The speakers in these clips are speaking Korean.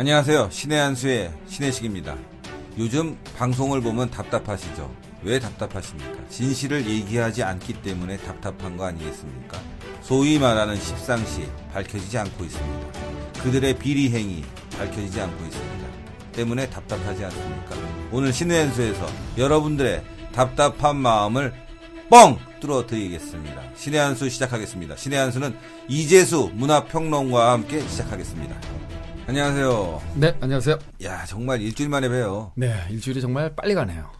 안녕하세요. 신의 한수의 신혜식입니다. 요즘 방송을 보면 답답하시죠? 왜 답답하십니까? 진실을 얘기하지 않기 때문에 답답한 거 아니겠습니까? 소위 말하는 십상시 밝혀지지 않고 있습니다. 그들의 비리 행위 밝혀지지 않고 있습니다. 때문에 답답하지 않습니까? 오늘 신의 한수에서 여러분들의 답답한 마음을 뻥 뚫어 드리겠습니다. 신의 한수 시작하겠습니다. 신의 한수는 이재수 문화평론가와 함께 시작하겠습니다. 안녕하세요. 네, 안녕하세요. 야, 정말 일주일 만에 봬요. 네, 일주일이 정말 빨리 가네요.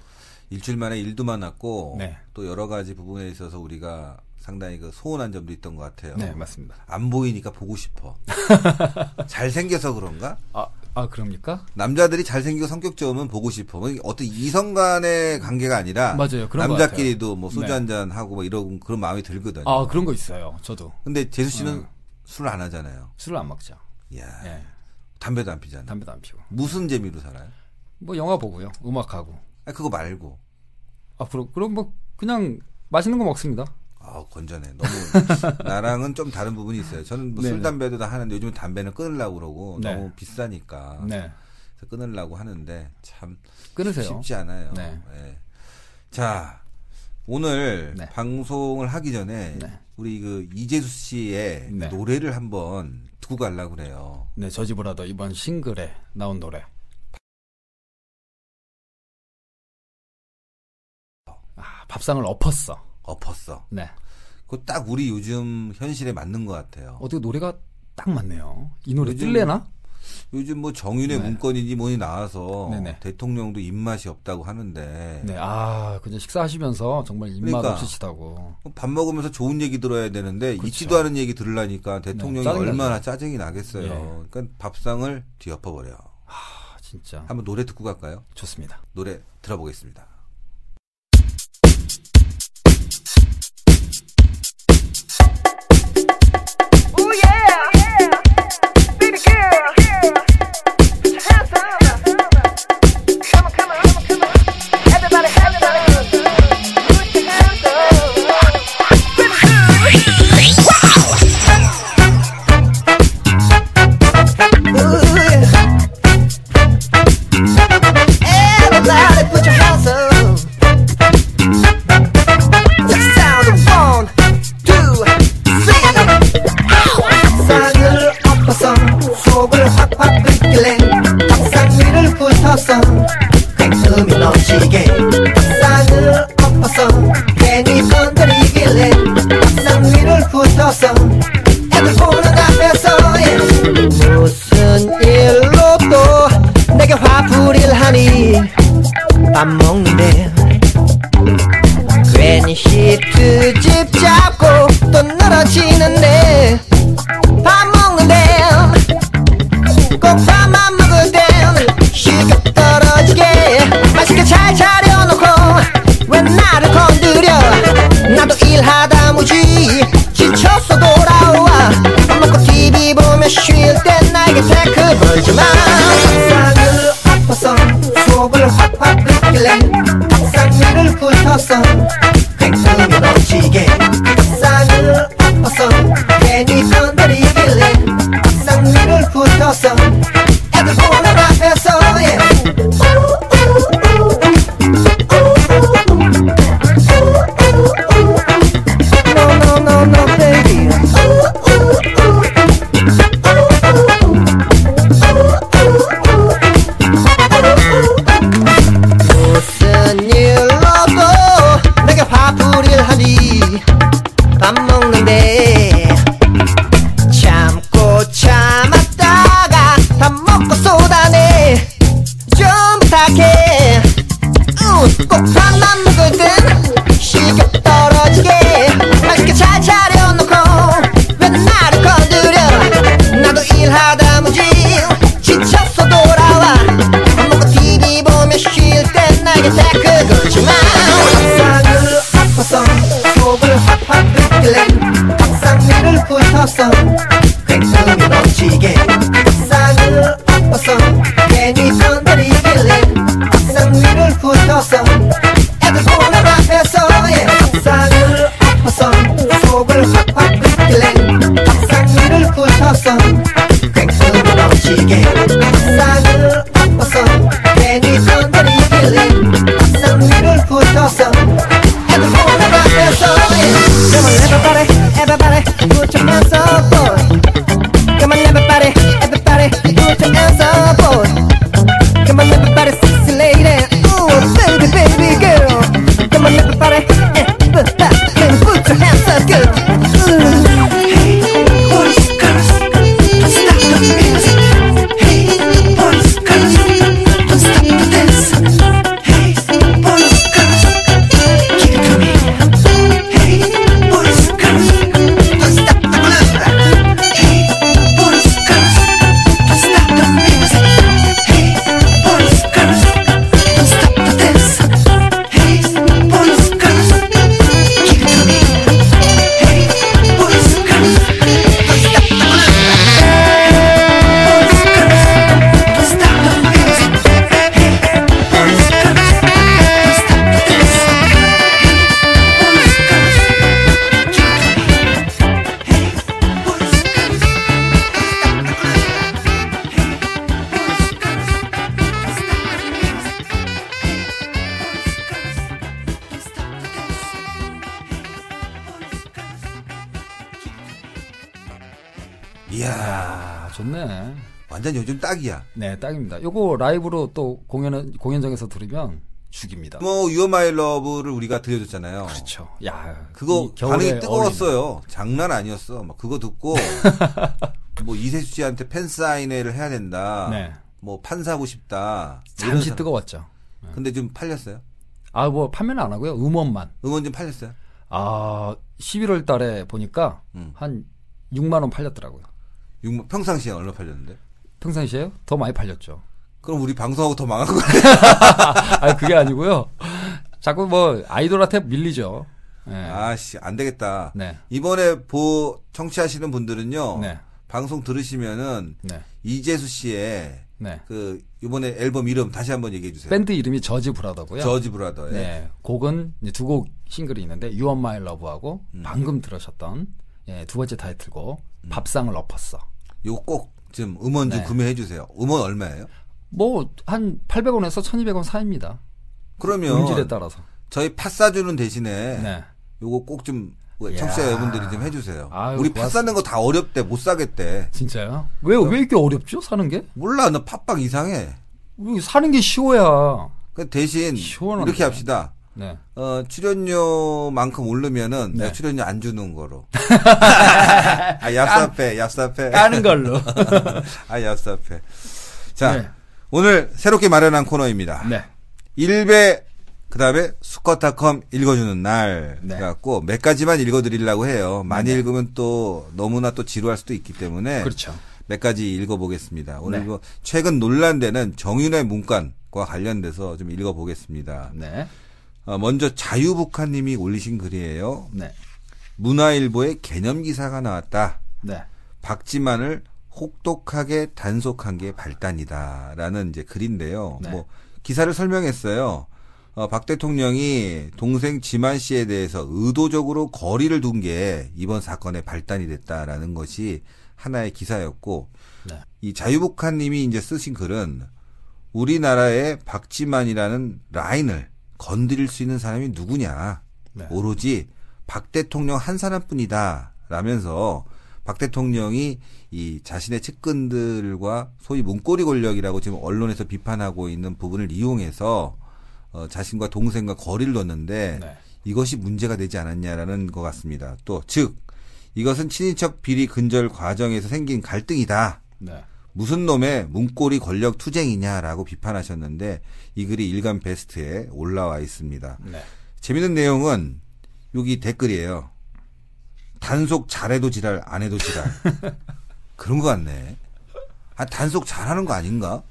일주일 만에 일도 많았고 네. 또 여러 가지 부분에 있어서 우리가 상당히 그 소원한 점도 있던 것 같아요. 네, 맞습니다. 안 보이니까 보고 싶어. 잘 생겨서 그런가? 아, 아 그럽니까? 남자들이 잘생기고 성격 좋으면 보고 싶어. 뭐 어떤 이성 간의 관계가 아니라 맞아요. 그런 것 남자끼리도 뭐 소주 네. 한잔 하고 뭐 이런 그런 마음이 들거든요. 아, 그런 거 있어요. 저도 근데 재수 씨는 음. 술을 안 하잖아요. 술을 안 먹죠. 이야, 예. 담배도 안 피잖아. 담배도 안 피고. 무슨 재미로 살아요? 뭐 영화 보고요. 음악하고. 아, 그거 말고. 아, 그럼 그럼 뭐 그냥 맛있는 거 먹습니다. 아, 건전해. 너무 나랑은 좀 다른 부분이 있어요. 저는 뭐술 네네. 담배도 다 하는데 요즘 은 담배는 끊으려고 그러고 네. 너무 비싸니까 네. 그래서 끊으려고 하는데 참 끊으세요. 쉽지 않아요. 네. 예. 자, 오늘 네. 방송을 하기 전에 네. 우리 그 이재수 씨의 그 네. 노래를 한번 듣고 가려고 그래요. 네, 저 집으로도 이번 싱글에 나온 노래. 아, 밥상을 엎었어. 엎었어. 네. 그거 딱 우리 요즘 현실에 맞는 것 같아요. 어떻게 노래가 딱 맞네요. 이 노래 뜰래나? 요즘 뭐 정윤의 네. 문건이니 뭐니 나와서 네네. 대통령도 입맛이 없다고 하는데 네. 아, 그냥 식사하시면서 정말 입맛 그러니까. 없으시다고. 밥 먹으면서 좋은 얘기 들어야 되는데 그렇죠. 있지도 않은 얘기 들으려니까 대통령이 네. 얼마나 짜증이 나겠어요. 예. 그러니까 밥상을 뒤엎어 버려. 아, 진짜. 한번 노래 듣고 갈까요? 좋습니다. 노래 들어보겠습니다. 네, 딱입니다. 요거 라이브로 또 공연 공연장에서 들으면 죽입니다. 뭐 My Love를 우리가 들려줬잖아요. 그렇죠. 야, 그거 반응이 뜨거웠어요. 장난 아니었어. 막 그거 듣고 뭐 이세수 씨한테 팬 사인회를 해야 된다. 네. 뭐 판사고 싶다. 잠시. 뜨거웠죠. 근데 좀 팔렸어요. 아, 뭐 판매는 안 하고요. 음원만. 응원 좀 팔렸어요. 아, 11월 달에 보니까 음. 한 6만 원 팔렸더라고요. 육- 평상시에 얼마 팔렸는데? 평상시에요? 더 많이 팔렸죠. 그럼 우리 방송하고 더 망한 거네. 아, 그게 아니고요. 자꾸 뭐 아이돌한테 밀리죠. 네. 아씨 안 되겠다. 네. 이번에 보 청취하시는 분들은요. 네. 방송 들으시면은 네. 이재수 씨의 네. 그 이번에 앨범 이름 다시 한번 얘기해 주세요. 밴드 이름이 저지 브라더고요. 저지 브라더의 네. 곡은 두 곡 싱글이 있는데 You Are My Love하고 음. 방금 들으셨던 예, 두 번째 타이틀곡 밥상을 엎었어. 요거 꼭 좀 음원 좀 네. 구매해 주세요. 음원 얼마예요? 뭐 한 800원에서 1200원 사이입니다. 그러면 음질에 따라서. 저희 팥 사 주는 대신에 네. 요거 꼭좀 야. 청취자 여러분들이 좀 해주세요. 아유, 우리 팥. 사는 거 다 어렵대 못 사겠대. 진짜요? 왜, 왜 이렇게 어렵죠? 사는 게? 몰라 너 팥빵 이상해. 사는 게 쉬워야. 그 대신 시원한데. 이렇게 합시다. 네. 어, 출연료만큼 오르면은 네. 출연료 안 주는 거로. 아, 얍삽해, 얍삽해. 까는 걸로. 아, 얍삽해. 자, 네. 오늘 새롭게 마련한 코너입니다. 네. 일배 그다음에 수컷닷컴 읽어주는 날 네. 갖고 몇 가지만 읽어드리려고 해요. 많이 네네. 읽으면 또 너무나 또 지루할 수도 있기 때문에 그렇죠. 몇 가지 읽어보겠습니다. 오늘 네. 뭐 최근 논란되는 정윤회 문관과 관련돼서 좀 읽어보겠습니다. 네. 어, 먼저 자유북한님이 올리신 글이에요. 네. 문화일보에 개념 기사가 나왔다. 네. 박지만을 혹독하게 단속한 게 발단이다라는 이제 글인데요. 네. 뭐 기사를 설명했어요. 어, 박 대통령이 동생 지만 씨에 대해서 의도적으로 거리를 둔 게 이번 사건의 발단이 됐다라는 것이 하나의 기사였고 네. 이 자유북한님이 이제 쓰신 글은 우리나라의 박지만이라는 라인을 건드릴 수 있는 사람이 누구냐? 네. 오로지 박 대통령 한 사람뿐이다. 라면서 박 대통령이 이 자신의 측근들과 소위 문고리 권력이라고 지금 언론에서 비판하고 있는 부분을 이용해서 어, 자신과 동생과 거리를 뒀는데 네. 이것이 문제가 되지 않았냐라는 것 같습니다. 또 즉 이것은 친인척 비리 근절 과정에서 생긴 갈등이다. 네. 무슨 놈의 문고리 권력 투쟁이냐라고 비판하셨는데 이 글이 일간 베스트에 올라와 있습니다. 네. 재밌는 내용은 여기 댓글이에요. 단속 잘해도 지랄, 안 해도 지랄. 그런 것 같네. 아, 단속 잘하는 거 아닌가?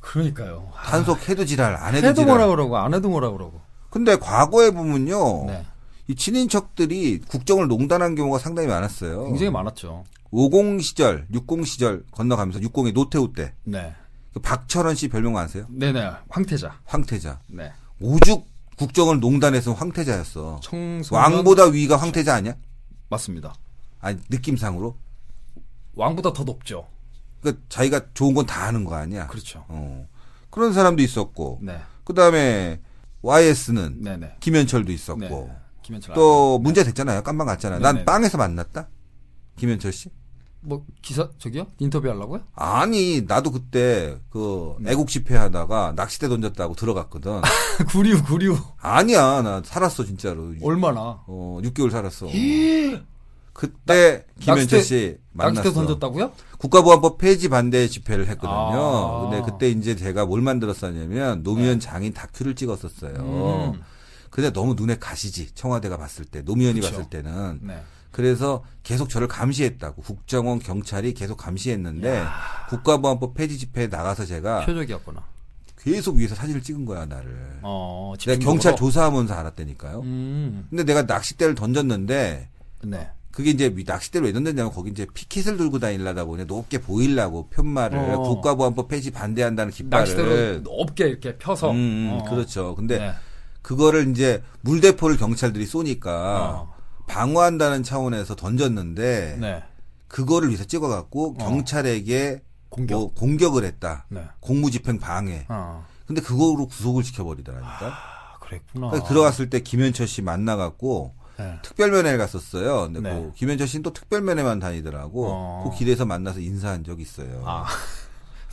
그러니까요. 단속 해도 지랄, 안 해도 해도 지랄. 뭐라 그러고 안 해도 뭐라 그러고. 근데 과거에 보면요. 네. 이 친인척들이 국정을 농단한 경우가 상당히 많았어요. 굉장히 많았죠. 50 시절, 60 시절 건너가면서 60의 노태우 때. 네. 그 박철원 씨 별명 아세요? 네네. 황태자. 황태자. 네. 오죽 국정을 농단해서 황태자였어. 청소년 왕보다 위가 황태자 아니야? 맞습니다. 아니 느낌상으로. 왕보다 더 높죠. 그러니까 자기가 좋은 건다 하는 거 아니야. 그렇죠. 어. 그런 사람도 있었고. 네. 그다음에 YS는 네네. 김현철도 있었고. 네. 김현철 또 문제 됐잖아요. 깜방 갔잖아요. 난 네네. 빵에서 만났다. 김현철 씨? 뭐 기사 저기요? 인터뷰 하려고요? 아니, 나도 그때 그 애국 집회 하다가 낚싯대 던졌다고 들어갔거든. 구리우 구리우. 아니야, 나 살았어 진짜로. 얼마나? 어, 6개월 살았어. 그때 김현철 낚싯대- 씨 만났어. 낚싯대 던졌다고요? 국가보안법 폐지 반대 집회를 했거든요. 아. 근데 그때 이제 제가 뭘 만들었었냐면 노무현 장인 다큐를 찍었었어요. 음. 근데 너무 눈에 가시지. 청와대가 봤을 때, 노무현이 그쵸. 봤을 때는. 네. 그래서 계속 저를 감시했다고. 국정원 경찰이 계속 감시했는데 국가보안법 폐지 집회에 나가서 제가 표적이었구나. 계속 위에서 사진을 찍은 거야, 나를. 어, 내가. 경찰 조사하면서 알았다니까요. 음. 근데 내가 낚싯대를 던졌는데 네. 그게 이제 낚싯대를 왜 던졌냐면 거기 이제 피켓을 들고 다니려다 보니 높게 보이려고 편말을 어. 국가보안법 폐지 반대한다는 깃발을 낚싯대로 높게 이렇게 펴서. 음, 음, 어, 어. 그렇죠. 근데 네. 그거를 이제 물대포를 경찰들이 쏘니까 어. 방어한다는 차원에서 던졌는데 네. 그거를 위해서 찍어갖고 경찰에게 공격. 뭐 공격을 했다. 네. 공무집행 방해. 어. 근데 그거로 구속을 시켜버리더라니까. 아, 그랬구나. 들어갔을 때 김현철 씨 만나갖고 네. 특별면회를 갔었어요. 근데 네. 그 김현철 씨는 또 특별면회만 다니더라고. 어. 그 길에서 만나서 인사한 적이 있어요. 아.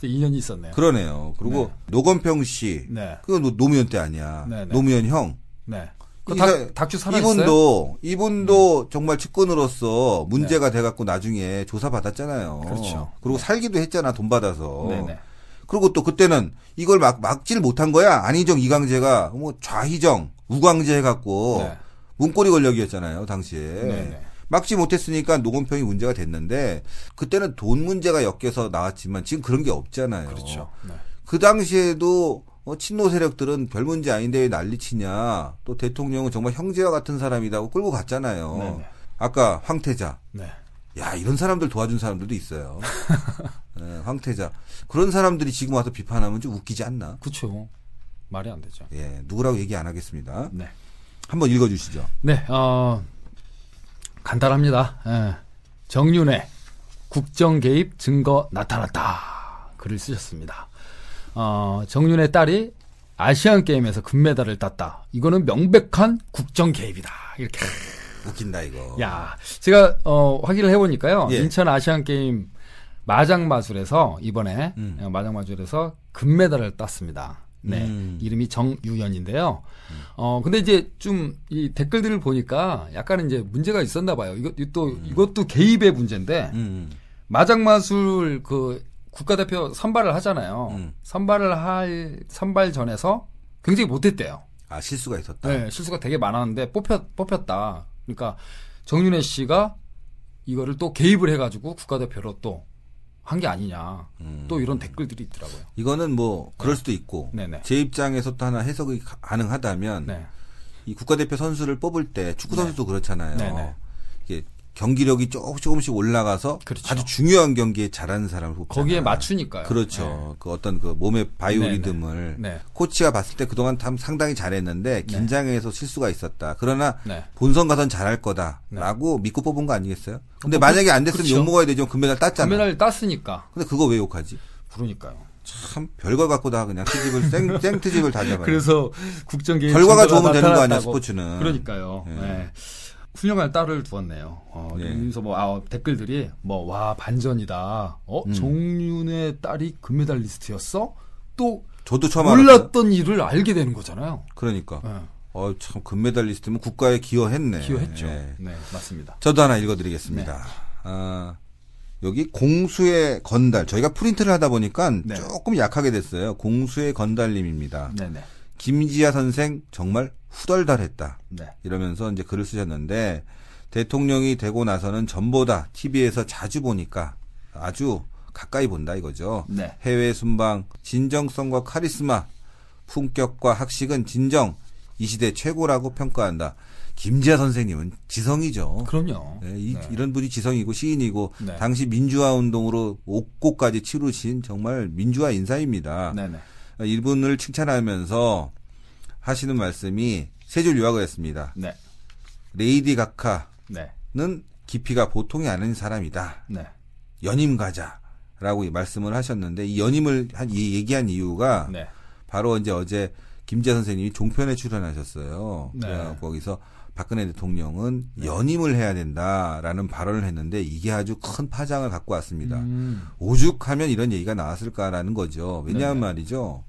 인연이 있었네요. 그러네요. 그리고 노건평 씨. 네. 그거 노- 노무현 때 아니야. 네, 네. 노무현 형. 네. 그 사- 다큐 살아있어요? 이분도 이분도 정말 측근으로서 문제가 돼갖고 나중에 조사 받았잖아요. 네. 그렇죠. 그리고 살기도 했잖아 돈 받아서. 네네. 그리고 또 그때는 이걸 막 막지를 못한 거야. 안희정 이강재가 뭐 좌희정 우광재 해갖고 네. 문고리 권력이었잖아요 당시에. 네네. 막지 못했으니까 노건평이 문제가 됐는데 그때는 돈 문제가 엮여서 나왔지만 지금 그런 게 없잖아요. 그렇죠. 네. 그 당시에도 어, 친노 세력들은 별 문제 아닌데 왜 난리치냐. 또 대통령은 정말 형제와 같은 사람이라고 끌고 갔잖아요. 네네. 아까 황태자. 네. 야 이런 사람들 도와준 사람들도 있어요. 네, 황태자. 그런 사람들이 지금 와서 비판하면 좀 웃기지 않나? 그쵸. 말이 안 되죠. 예, 누구라고 얘기 안 하겠습니다. 네. 한번 읽어주시죠. 네, 어, 간단합니다. 예. 정윤회 국정 개입 증거 나타났다. 글을 쓰셨습니다. 어, 정윤회 딸이 아시안 게임에서 금메달을 땄다. 이거는 명백한 국정 개입이다. 이렇게. 웃긴다 이거. 야, 제가 어, 확인을 해보니까요. 예. 인천 아시안 게임 마장 마술에서 이번에 음. 어, 마장 마술에서 금메달을 땄습니다. 네, 음. 이름이 정유연인데요. 어 근데 이제 좀 이 댓글들을 보니까 약간 이제 문제가 있었나 봐요. 이거 또 이것도 개입의 문제인데 음, 마장 마술 그 국가대표 선발을 하잖아요. 음. 선발을 할 선발 전에서 굉장히 못했대요. 아 실수가 있었다. 네, 실수가 되게 많았는데 뽑혔 뽑혔다. 그러니까 정윤혜 씨가 이거를 또 개입을 해가지고 국가대표로 또 한 게 아니냐. 음. 또 이런 댓글들이 있더라고요. 이거는 뭐 그럴 수도 있고 네네. 제 입장에서 또 하나 해석이 가- 가능하다면 네, 이 국가대표 선수를 뽑을 때 축구 선수도 그렇잖아요. 네네. 이게 경기력이 조금 조금씩 올라가서 그렇죠. 아주 중요한 경기에 잘하는 사람을 뽑잖아요. 거기에 맞추니까요. 그렇죠. 그 어떤 그 몸의 바이오리듬을 네. 네. 코치가 봤을 때 그동안 참 상당히 잘했는데 긴장해서 실수가 있었다. 그러나 네. 본선 가선 잘할 거다라고 믿고 뽑은 거 아니겠어요? 근데 만약에 안 됐으면 그렇죠. 욕 먹어야 되죠. 금메달 땄잖아. 카메라를 땄으니까. 근데 그거 왜 욕하지? 그러니까요. 참 별거 갖고 다 그냥 트집을 생, 생 트집을 다 잡아요. 그래서 국정 개입 결과가 좋으면 되는 거 아니야. 스포츠는. 그러니까요. 예. 네. 훌륭한 딸을 두었네요. 어, 예. 그래서 뭐 아, 댓글들이 뭐 와 반전이다. 어 음. 정윤의 딸이 금메달리스트였어? 또 저도 처음 알았어요. 몰랐던 일을 알게 되는 거잖아요. 그러니까. 예. 어, 참 금메달리스트면 국가에 기여했네. 기여했죠. 예. 네, 맞습니다. 저도 하나 읽어드리겠습니다. 아, 여기 공수의 건달. 저희가 프린트를 하다 보니까 네. 조금 약하게 됐어요. 공수의 건달님입니다. 네, 네. 김지아 선생 정말 후덜덜했다. 네. 이러면서 이제 글을 쓰셨는데 대통령이 되고 나서는 전보다 TV에서 자주 보니까 아주 가까이 본다 이거죠. 네. 해외 순방, 진정성과 카리스마, 품격과 학식은 진정 이 시대 최고라고 평가한다. 김지아 선생님은 지성이죠. 그럼요. 네, 이, 네. 런 분이 지성이고 시인이고 네. 당시 민주화 운동으로 옥고까지 치루신 정말 민주화 인사입니다. 네네. 이분을 칭찬하면서 하시는 말씀이 세 줄 요약을 했습니다. 네. 레이디 가카는 네. 깊이가 보통이 아닌 사람이다. 네. 연임 가자라고 이 말씀을 하셨는데 이 연임을 한, 이 얘기한 이유가 네. 바로 이제 어제 김지아 선생님이 종편에 출연하셨어요. 네. 거기서 박근혜 대통령은 연임을 해야 된다라는 발언을 했는데 이게 아주 큰 파장을 갖고 왔습니다. 음. 오죽하면 이런 얘기가 나왔을까라는 거죠. 왜냐하면 네네. 말이죠.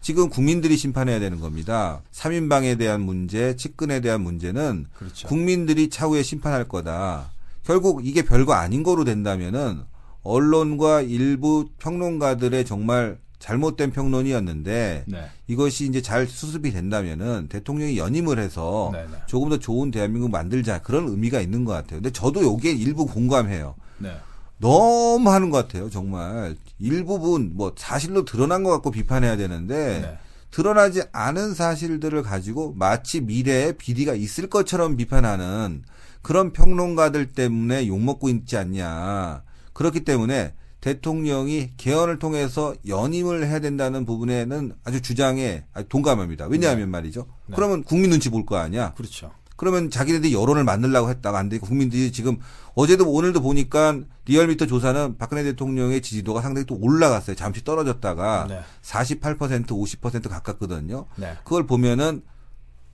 지금 국민들이 심판해야 되는 겁니다. 3인방에 대한 문제, 측근에 대한 문제는 그렇죠. 국민들이 차후에 심판할 거다. 결국 이게 별거 아닌 거로 된다면은 언론과 일부 평론가들의 정말 잘못된 평론이었는데 네. 이것이 이제 잘 수습이 된다면은 대통령이 연임을 해서 네 네. 조금 더 좋은 대한민국 만들자 그런 의미가 있는 것 같아요. 근데 저도 여기에 일부 공감해요. 네. 너무 하는 것 같아요. 정말 일부분 뭐 사실로 드러난 것 같고 비판해야 되는데 네. 드러나지 않은 사실들을 가지고 마치 미래에 비리가 있을 것처럼 비판하는 그런 평론가들 때문에 욕 먹고 있지 않냐. 그렇기 때문에 대통령이 개헌을 통해서 연임을 해야 된다는 부분에는 아주 주장에 아주 동감합니다. 왜냐하면 말이죠. 네. 그러면 국민 눈치 볼 거 아니야. 그렇죠. 그러면 자기네들이 여론을 만들려고 했다가 안 되고 국민들이 지금 어제도 오늘도 보니까 리얼미터 조사는 박근혜 대통령의 지지도가 상당히 또 올라갔어요. 잠시 떨어졌다가 네. 48% 50% 가깝거든요. 네. 그걸 보면은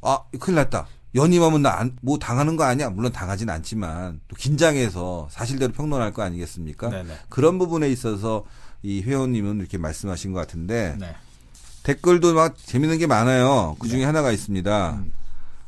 아 큰일 났다. 연임하면 나 뭐 당하는 거 아니야? 물론 당하진 않지만 또 긴장해서 사실대로 평론할 거 아니겠습니까? 네네. 그런 부분에 있어서 이 회원님은 이렇게 말씀하신 것 같은데 네. 댓글도 막 재밌는 게 많아요. 그 중에 네. 하나가 있습니다. 음.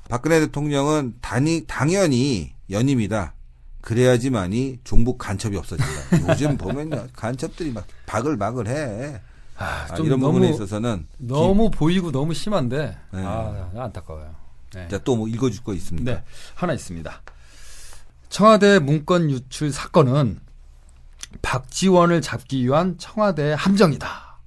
박근혜 대통령은 단이, 당연히 연임이다. 그래야지만이 종북 간첩이 없어진다. 요즘 보면요. 간첩들이 막 바글바글 해. 아, 아, 좀 이런 부분에 있어서는. 너무 보이고 너무 심한데 네. 아 안타까워요. 네. 자, 또 뭐 읽어줄 거 있습니다. 네, 하나 있습니다. 청와대 문건 유출 사건은 박지원을 잡기 위한 청와대의 함정이다.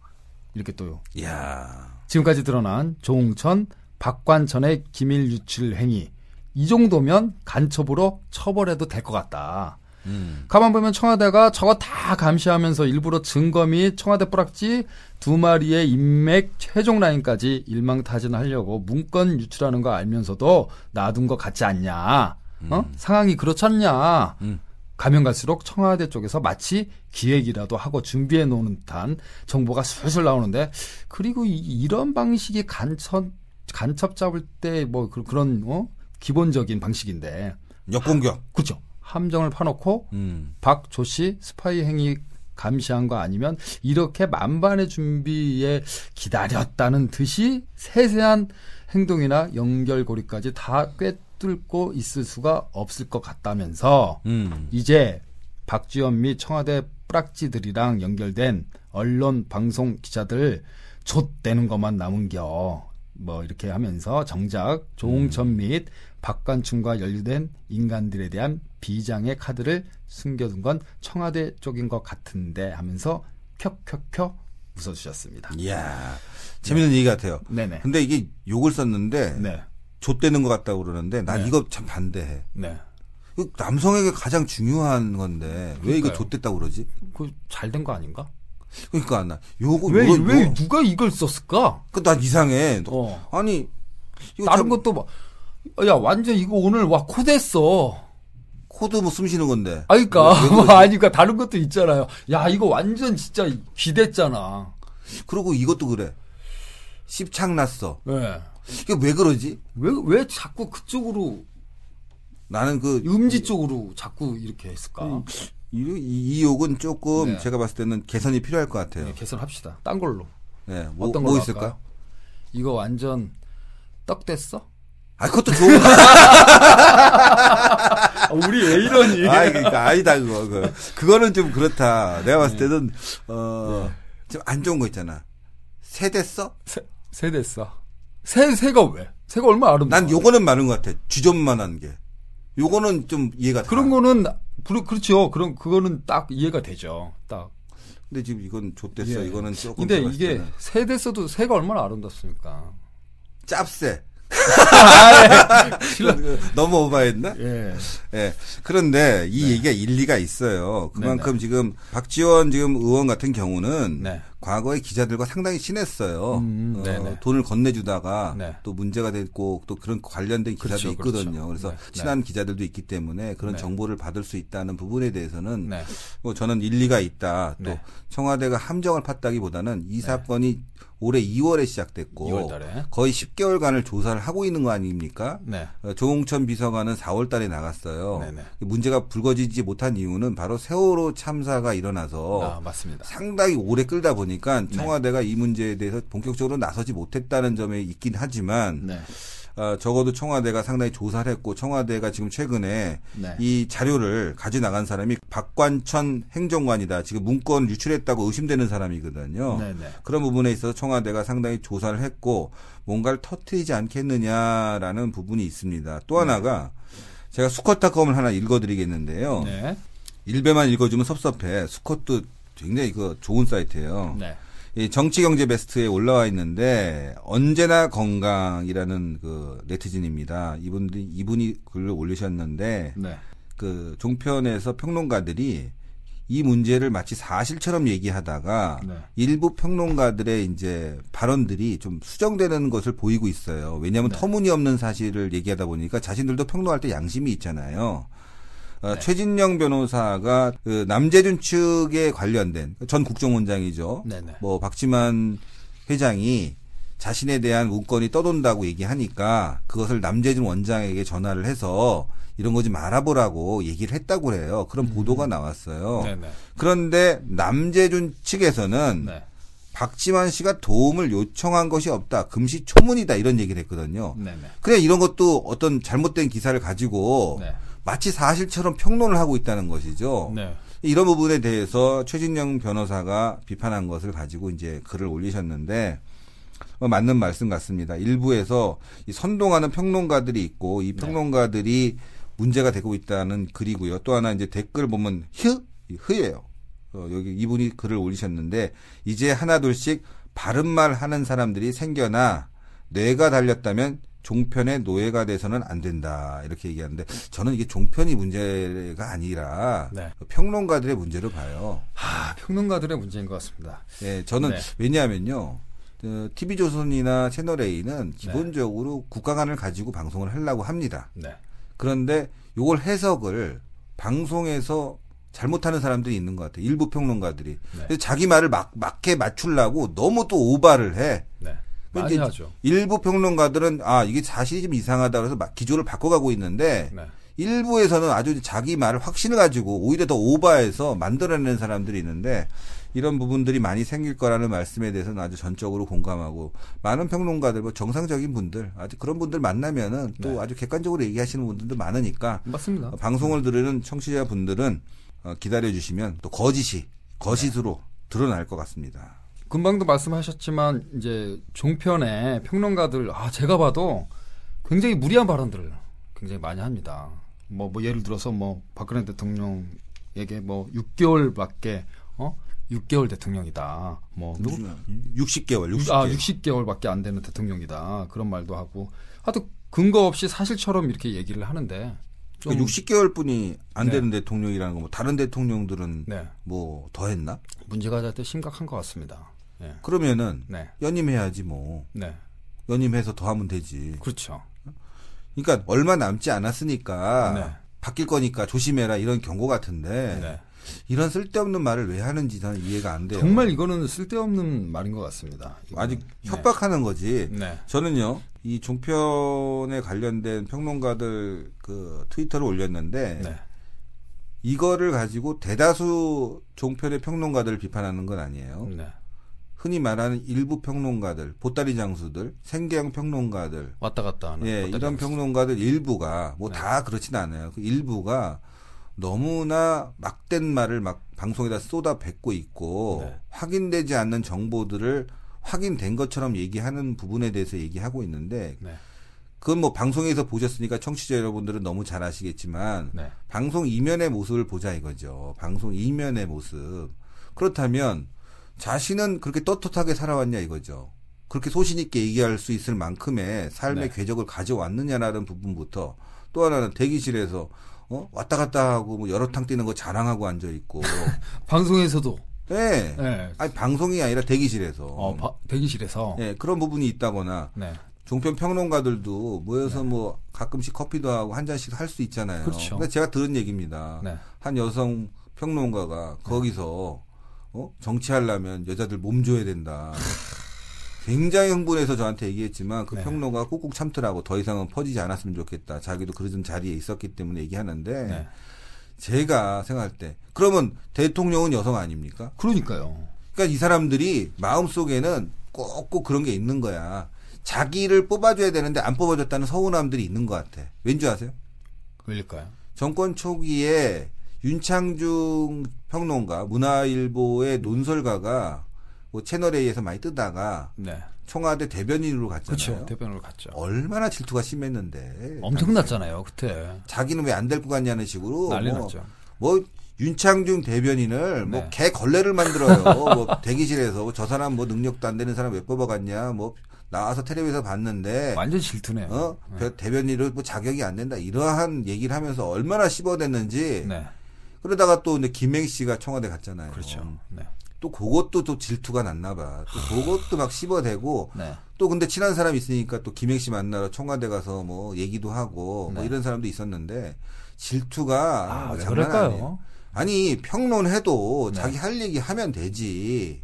이렇게 또요. 이야. 지금까지 드러난 조홍천, 박관천의 기밀 유출 행위. 이 정도면 간첩으로 처벌해도 될 것 같다. 음. 가만 보면 청와대가 저거 다 감시하면서 일부러 증거 및 청와대 뿌락지 두 마리의 인맥 최종 라인까지 일망타진하려고 문건 유출하는 거 알면서도 놔둔 것 같지 않냐? 어? 상황이 그렇지 않냐? 음. 가면 갈수록 청와대 쪽에서 마치 기획이라도 하고 준비해 놓은 듯한 정보가 술술 나오는데 그리고 이, 런 방식이 간첩 간첩 잡을 때 뭐 그런 어? 기본적인 방식인데 역공격. 그렇죠. 함정을 파놓고 음. 박조 씨 스파이 행위 감시한 거 아니면 이렇게 만반의 준비에 기다렸다는 듯이 세세한 행동이나 연결고리까지 다 꿰뚫고 있을 수가 없을 것 같다면서 음. 이제 박지원 및 청와대 뿌락지들이랑 연결된 언론 방송 기자들 좆되는 것만 남은겨 뭐 이렇게 하면서 정작 조홍천 및 박관춘과 연루된 인간들에 대한 비장의 카드를 숨겨둔 건 청와대 쪽인 것 같은데 하면서 켜켜켜 웃어주셨습니다. 이야. 재밌는 얘기 같아요. 네네. 근데 이게 욕을 썼는데 네. 좆되는 것 같다고 그러는데 난 네. 이거 참 반대해. 네. 남성에게 가장 중요한 건데 왜 이거 그러니까요. 좆됐다고 그러지? 그 잘 된 거 아닌가? 그러니까 나 요거 왜, 뭐- 왜 뭐- 누가 이걸 썼을까? 그난 이상해. 어. 아니 다른 참 것도 막, 야, 완전 이거 오늘 와, 코됐어. 코드 뭐 숨 쉬는 건데. 아, 그니까. 그러지? 아니, 그니까 다른 것도 있잖아요. 야, 이거 완전 진짜 기댔잖아. 그리고 이것도 그래. 씹창 났어. 왜? 이게 왜 그러지? 왜, 왜 자꾸 그쪽으로, 나는 그 음지 쪽으로 자꾸 이렇게 했을까? 음, 이, 이, 이 욕은 조금 네. 제가 봤을 때는 개선이 필요할 것 같아요. 네, 개선합시다. 딴 걸로. 네, 뭐, 어떤 뭐 걸로 있을까? 할까요? 이거 완전 떡 됐어? 아, 그것도 좋은 거. 우리 왜 이러니? 아, 그러니까 아니다 그거. 그 그거는 좀 그렇다. 내가 봤을 때는 어, 좀 안 좋은 거 있잖아. 세댔어? 새, 새 됐어. 새, 새가 왜? 새가 얼마나 아름다워. 난 요거는 많은 것 같아. 주전만한 게. 요거는 좀 이해가 다. 그런 거는, 그, 그렇죠. 그런, 그거는 딱 이해가 되죠. 딱. 근데 지금 이건 좆됐어. 예. 이거는 조금 근데 이게 새 됐어도 새가 얼마나 아름답습니까? 짭새. 너무 오바했나? 예. 예. 그런데 이 네. 얘기가 일리가 있어요. 그만큼 지금 박지원 지금 의원 같은 경우는 네. 과거에 기자들과 상당히 친했어요. 음, 어, 네네. 돈을 건네주다가 네. 또 문제가 됐고 또 그런 관련된 기자도 그렇죠, 있거든요. 그렇죠. 그래서 네, 친한 기자들도 있기 때문에 그런 네. 정보를 받을 수 있다는 부분에 대해서는 네. 뭐 저는 일리가 있다. 또 네. 청와대가 함정을 팠다기보다는 이 사건이 올해 2월에 시작됐고 2월 달에. 거의 10개월간을 조사를 하고 있는 거 아닙니까? 네. 어, 조홍천 비서관은 4월 달에 나갔어요. 네네. 문제가 불거지지 못한 이유는 바로 세월호 참사가 일어나서 아. 상당히 오래 끌다 보니까 청와대가 이 문제에 대해서 본격적으로 나서지 못했다는 점에 있긴 하지만 네. 어, 적어도 청와대가 상당히 조사를 했고 청와대가 지금 최근에 네. 이 자료를 가져 나간 사람이 박관천 행정관이다. 지금 문건 유출했다고 의심되는 사람이거든요. 네네. 그런 부분에 있어서 청와대가 상당히 조사를 했고 뭔가를 터트리지 않겠느냐라는 부분이 있습니다. 또 하나가 제가 수컷닷컴을 하나 읽어드리겠는데요. 네. 일배만 읽어주면 섭섭해. 수컷도 굉장히 그 좋은 사이트예요. 네. 이 정치 경제 베스트에 올라와 있는데 언제나 건강이라는 그 네티즌입니다. 이분들이 이분이 글을 올리셨는데 네. 그 종편에서 평론가들이 이 문제를 마치 사실처럼 얘기하다가 네. 일부 평론가들의 이제 발언들이 좀 수정되는 것을 보이고 있어요. 왜냐하면 네. 터무니없는 사실을 얘기하다 보니까 자신들도 평론할 때 양심이 있잖아요. 어, 네. 최진영 변호사가 그 남재준 측에 관련된 전 국정원장이죠. 네네. 뭐 박지만 회장이 자신에 대한 문건이 떠돈다고 얘기하니까 그것을 남재준 원장에게 전화를 해서 이런 거 좀 알아보라고 얘기를 했다고 그래요. 그런 보도가 나왔어요. 음. 네네. 그런데 남재준 측에서는 네. 박지만 씨가 도움을 요청한 것이 없다. 금시초문이다. 이런 얘기를 했거든요. 네네. 그냥 이런 것도 어떤 잘못된 기사를 가지고 네. 마치 사실처럼 평론을 하고 있다는 것이죠. 네. 이런 부분에 대해서 최진영 변호사가 비판한 것을 가지고 이제 글을 올리셨는데 어, 맞는 말씀 같습니다. 일부에서 이 선동하는 평론가들이 있고 이 평론가들이 문제가 되고 있다는 글이고요. 또 하나 이제 댓글 보면 흐이 흐예요. 어, 여기 이분이 글을 올리셨는데 이제 하나둘씩 바른 말 하는 사람들이 생겨나 뇌가 달렸다면 종편의 노예가 돼서는 안 된다 이렇게 얘기하는데 저는 이게 종편이 문제가 아니라 네. 평론가들의 문제로 봐요. 아, 평론가들의 문제인 것 같습니다. 예, 저는 네. 왜냐하면요. 어, TV조선이나 채널A는 기본적으로 국가관을 가지고 방송을 하려고 합니다. 네. 그런데 요걸 해석을 방송에서 잘못하는 사람들이 있는 것 같아요. 일부 평론가들이. 그래서 자기 말을 막, 맞게 맞추려고 너무 또 오바를 해. 네. 근데 많이 하죠. 일부 평론가들은 아, 이게 사실이 좀 이상하다 그래서 막 기조를 바꿔가고 있는데 네. 일부에서는 아주 자기 말을 확신을 가지고 오히려 더 오바해서 만들어내는 사람들이 있는데 이런 부분들이 많이 생길 거라는 말씀에 대해서는 아주 전적으로 공감하고 많은 평론가들 뭐 정상적인 분들 아주 그런 분들 만나면은 또 네. 아주 객관적으로 얘기하시는 분들도 많으니까 맞습니다. 어, 방송을 들으는 청취자 분들은 어, 기다려 주시면 또 거짓이 거짓으로 드러날 것 같습니다. 금방도 말씀하셨지만 이제 종편의 평론가들 아 제가 봐도 굉장히 무리한 발언들을 굉장히 많이 합니다. 뭐, 뭐 예를 들어서 뭐 박근혜 대통령에게 뭐 6개월밖에 어 6개월 대통령이다. 뭐 누구 60개월, 60개월. 아 60개월밖에 안 되는 대통령이다. 그런 말도 하고 하여튼 근거 없이 사실처럼 이렇게 얘기를 하는데 좀그 60개월 뿐이 안 네. 되는 대통령이라는 거뭐 다른 대통령들은 네. 뭐더 했나? 문제가 자체 심각한 것 같습니다. 예. 그러면은 네. 연임해야지 뭐. 네. 연임해서 더 하면 되지. 그렇죠. 그러니까 얼마 남지 않았으니까 네. 바뀔 거니까 조심해라 이런 경고 같은데 네. 이런 쓸데없는 말을 왜 하는지 저는 이해가 안 돼요. 정말 이거는 쓸데없는 말인 것 같습니다. 이거는. 아직 네. 협박하는 거지. 네. 저는요 이 종편에 관련된 평론가들 그 트위터를 올렸는데 네. 이거를 가지고 대다수 종편의 평론가들을 비판하는 건 아니에요. 네. 흔히 말하는 일부 평론가들, 보따리 장수들, 생계형 평론가들, 왔다 갔다 하는. 예, 이런 갔다 평론가들 일부가 뭐 네. 다 그렇진 않아요. 그 일부가 너무나 막된 말을 막 방송에다 쏟아 뱉고 있고 네. 확인되지 않는 정보들을 확인된 것처럼 얘기하는 부분에 대해서 얘기하고 있는데 네. 그건 뭐 방송에서 보셨으니까 청취자 여러분들은 너무 잘 아시겠지만 네. 방송 이면의 모습을 보자 이거죠. 방송 이면의 모습. 그렇다면 자신은 그렇게 떳떳하게 살아왔냐 이거죠. 그렇게 소신 있게 얘기할 수 있을 만큼의 삶의 네. 궤적을 가져왔느냐라는 부분부터 또 하나는 대기실에서 어? 왔다 갔다 하고 뭐 여러 탕 뛰는 거 자랑하고 앉아 있고 방송에서도 예. 네. 아니 방송이 아니라 대기실에서 어, 바- 대기실에서 예, 그런 부분이 있다거나 네. 종편 평론가들도 모여서 뭐 가끔씩 커피도 하고 한 잔씩 할 수 있잖아요. 그렇죠. 근데 제가 들은 얘기입니다. 네. 한 여성 평론가가 거기서 어? 정치하려면 여자들 몸 줘야 된다. 굉장히 흥분해서 저한테 얘기했지만 그 네. 평론가가 꾹꾹 참더라고 더 이상은 퍼지지 않았으면 좋겠다. 자기도 그런 자리에 있었기 때문에 얘기하는데 네. 제가 생각할 때 그러면 대통령은 여성 아닙니까? 그러니까요. 그러니까 이 사람들이 마음속에는 꼭꼭 그런 게 있는 거야. 자기를 뽑아줘야 되는데 안 뽑아줬다는 서운함들이 있는 것 같아. 왠지 아세요? 왜일까요? 정권 초기에 윤창중 평론가, 문화일보의 논설가가 뭐 채널A에서 많이 뜨다가 네. 청와대 대변인으로 갔잖아요. 그렇죠. 대변으로 갔죠. 얼마나 질투가 심했는데. 엄청났잖아요, 그때. 자기는 왜안될것 같냐는 식으로. 난리 뭐, 났죠. 뭐 윤창중 대변인을 뭐 네. 개 걸레를 만들어요. 뭐 대기실에서 뭐저 사람 뭐 능력도 안 되는 사람 왜 뽑아갔냐. 뭐 나와서 텔레비에서 봤는데 완전 질투네요. 어 대- 대변인으로 뭐 자격이 안 된다. 이러한 얘기를 하면서 얼마나 씹어댔는지. 네. 그러다가 또 근데 김행 씨가 청와대 갔잖아요. 그렇죠. 네. 또 그것도 또 질투가 났나 봐. 또 그것도 막 씹어대고 네. 또 근데 친한 사람이 있으니까 또 김행 씨 만나러 청와대 가서 뭐 얘기도 하고 뭐 네. 이런 사람도 있었는데 질투가 아, 장난? 아니 평론해도 네. 자기 할 얘기 하면 되지.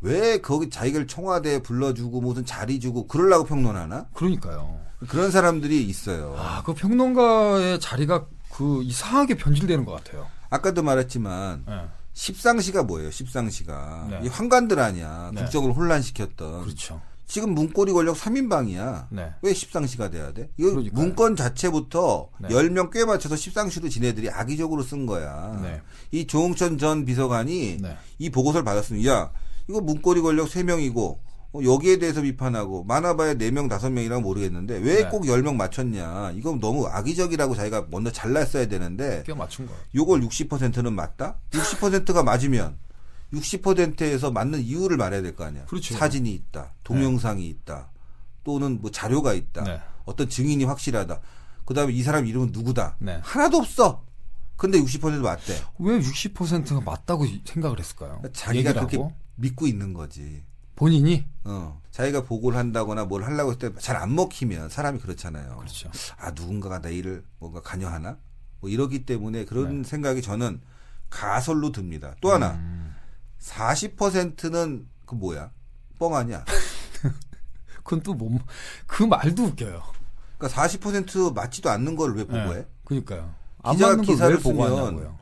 왜 거기 자기를 청와대에 불러주고 무슨 자리 주고 그러려고 평론하나? 그러니까요. 그런 사람들이 있어요. 아, 그 평론가의 자리가 그 이상하게 변질되는 것 같아요. 아까도 말했지만 네. 십상시가 뭐예요? 십상시가 네. 이 황관들 아니야. 네. 국정을 혼란시켰던. 그렇죠. 지금 문고리 권력 3인방이야. 네. 왜 십상시가 돼야 돼? 이거. 문건 자체부터 네. 10명 꽤 맞춰서 십상시로 지네들이 악의적으로 쓴 거야. 네. 이 조홍천 전 비서관이 네. 이 보고서를 받았으면 야 이거 문고리 권력 3명이고 어, 여기에 대해서 비판하고 많아봐야 4명 5명이라고 모르겠는데 왜 네. 꼭 10명 맞췄냐 이건 너무 악의적이라고 자기가 먼저 잘랐어야 되는데 꽤 맞춘 거. 요걸 60%는 맞다? 60%가 맞으면 60%에서 맞는 이유를 말해야 될 거 아니야. 그렇죠. 사진이 있다. 동영상이 있다. 또는 뭐 자료가 있다. 네. 어떤 증인이 확실하다. 그다음에 이 사람 이름은 누구다. 네. 하나도 없어. 근데 60% 맞대. 왜 60%가 맞다고 생각을 했을까요? 자기가 얘기를 그렇게? 믿고 있는 거지. 본인이 어. 자기가 보고를 한다거나 뭘 하려고 했을 때 잘 안 먹히면 사람이 그렇잖아요. 그렇죠. 아, 누군가가 내 일을 뭔가 관여하나? 뭐 이러기 때문에 그런 네. 생각이 저는 가설로 듭니다. 또 하나. 음. 40%는 그 뭐야? 뻥 아니야. 그건 또 뭐, 그 말도 웃겨요. 그러니까 40% 맞지도 않는 걸 왜 보고해? 네. 그러니까요. 기자가 걸 기사를 왜 보고 쓰면.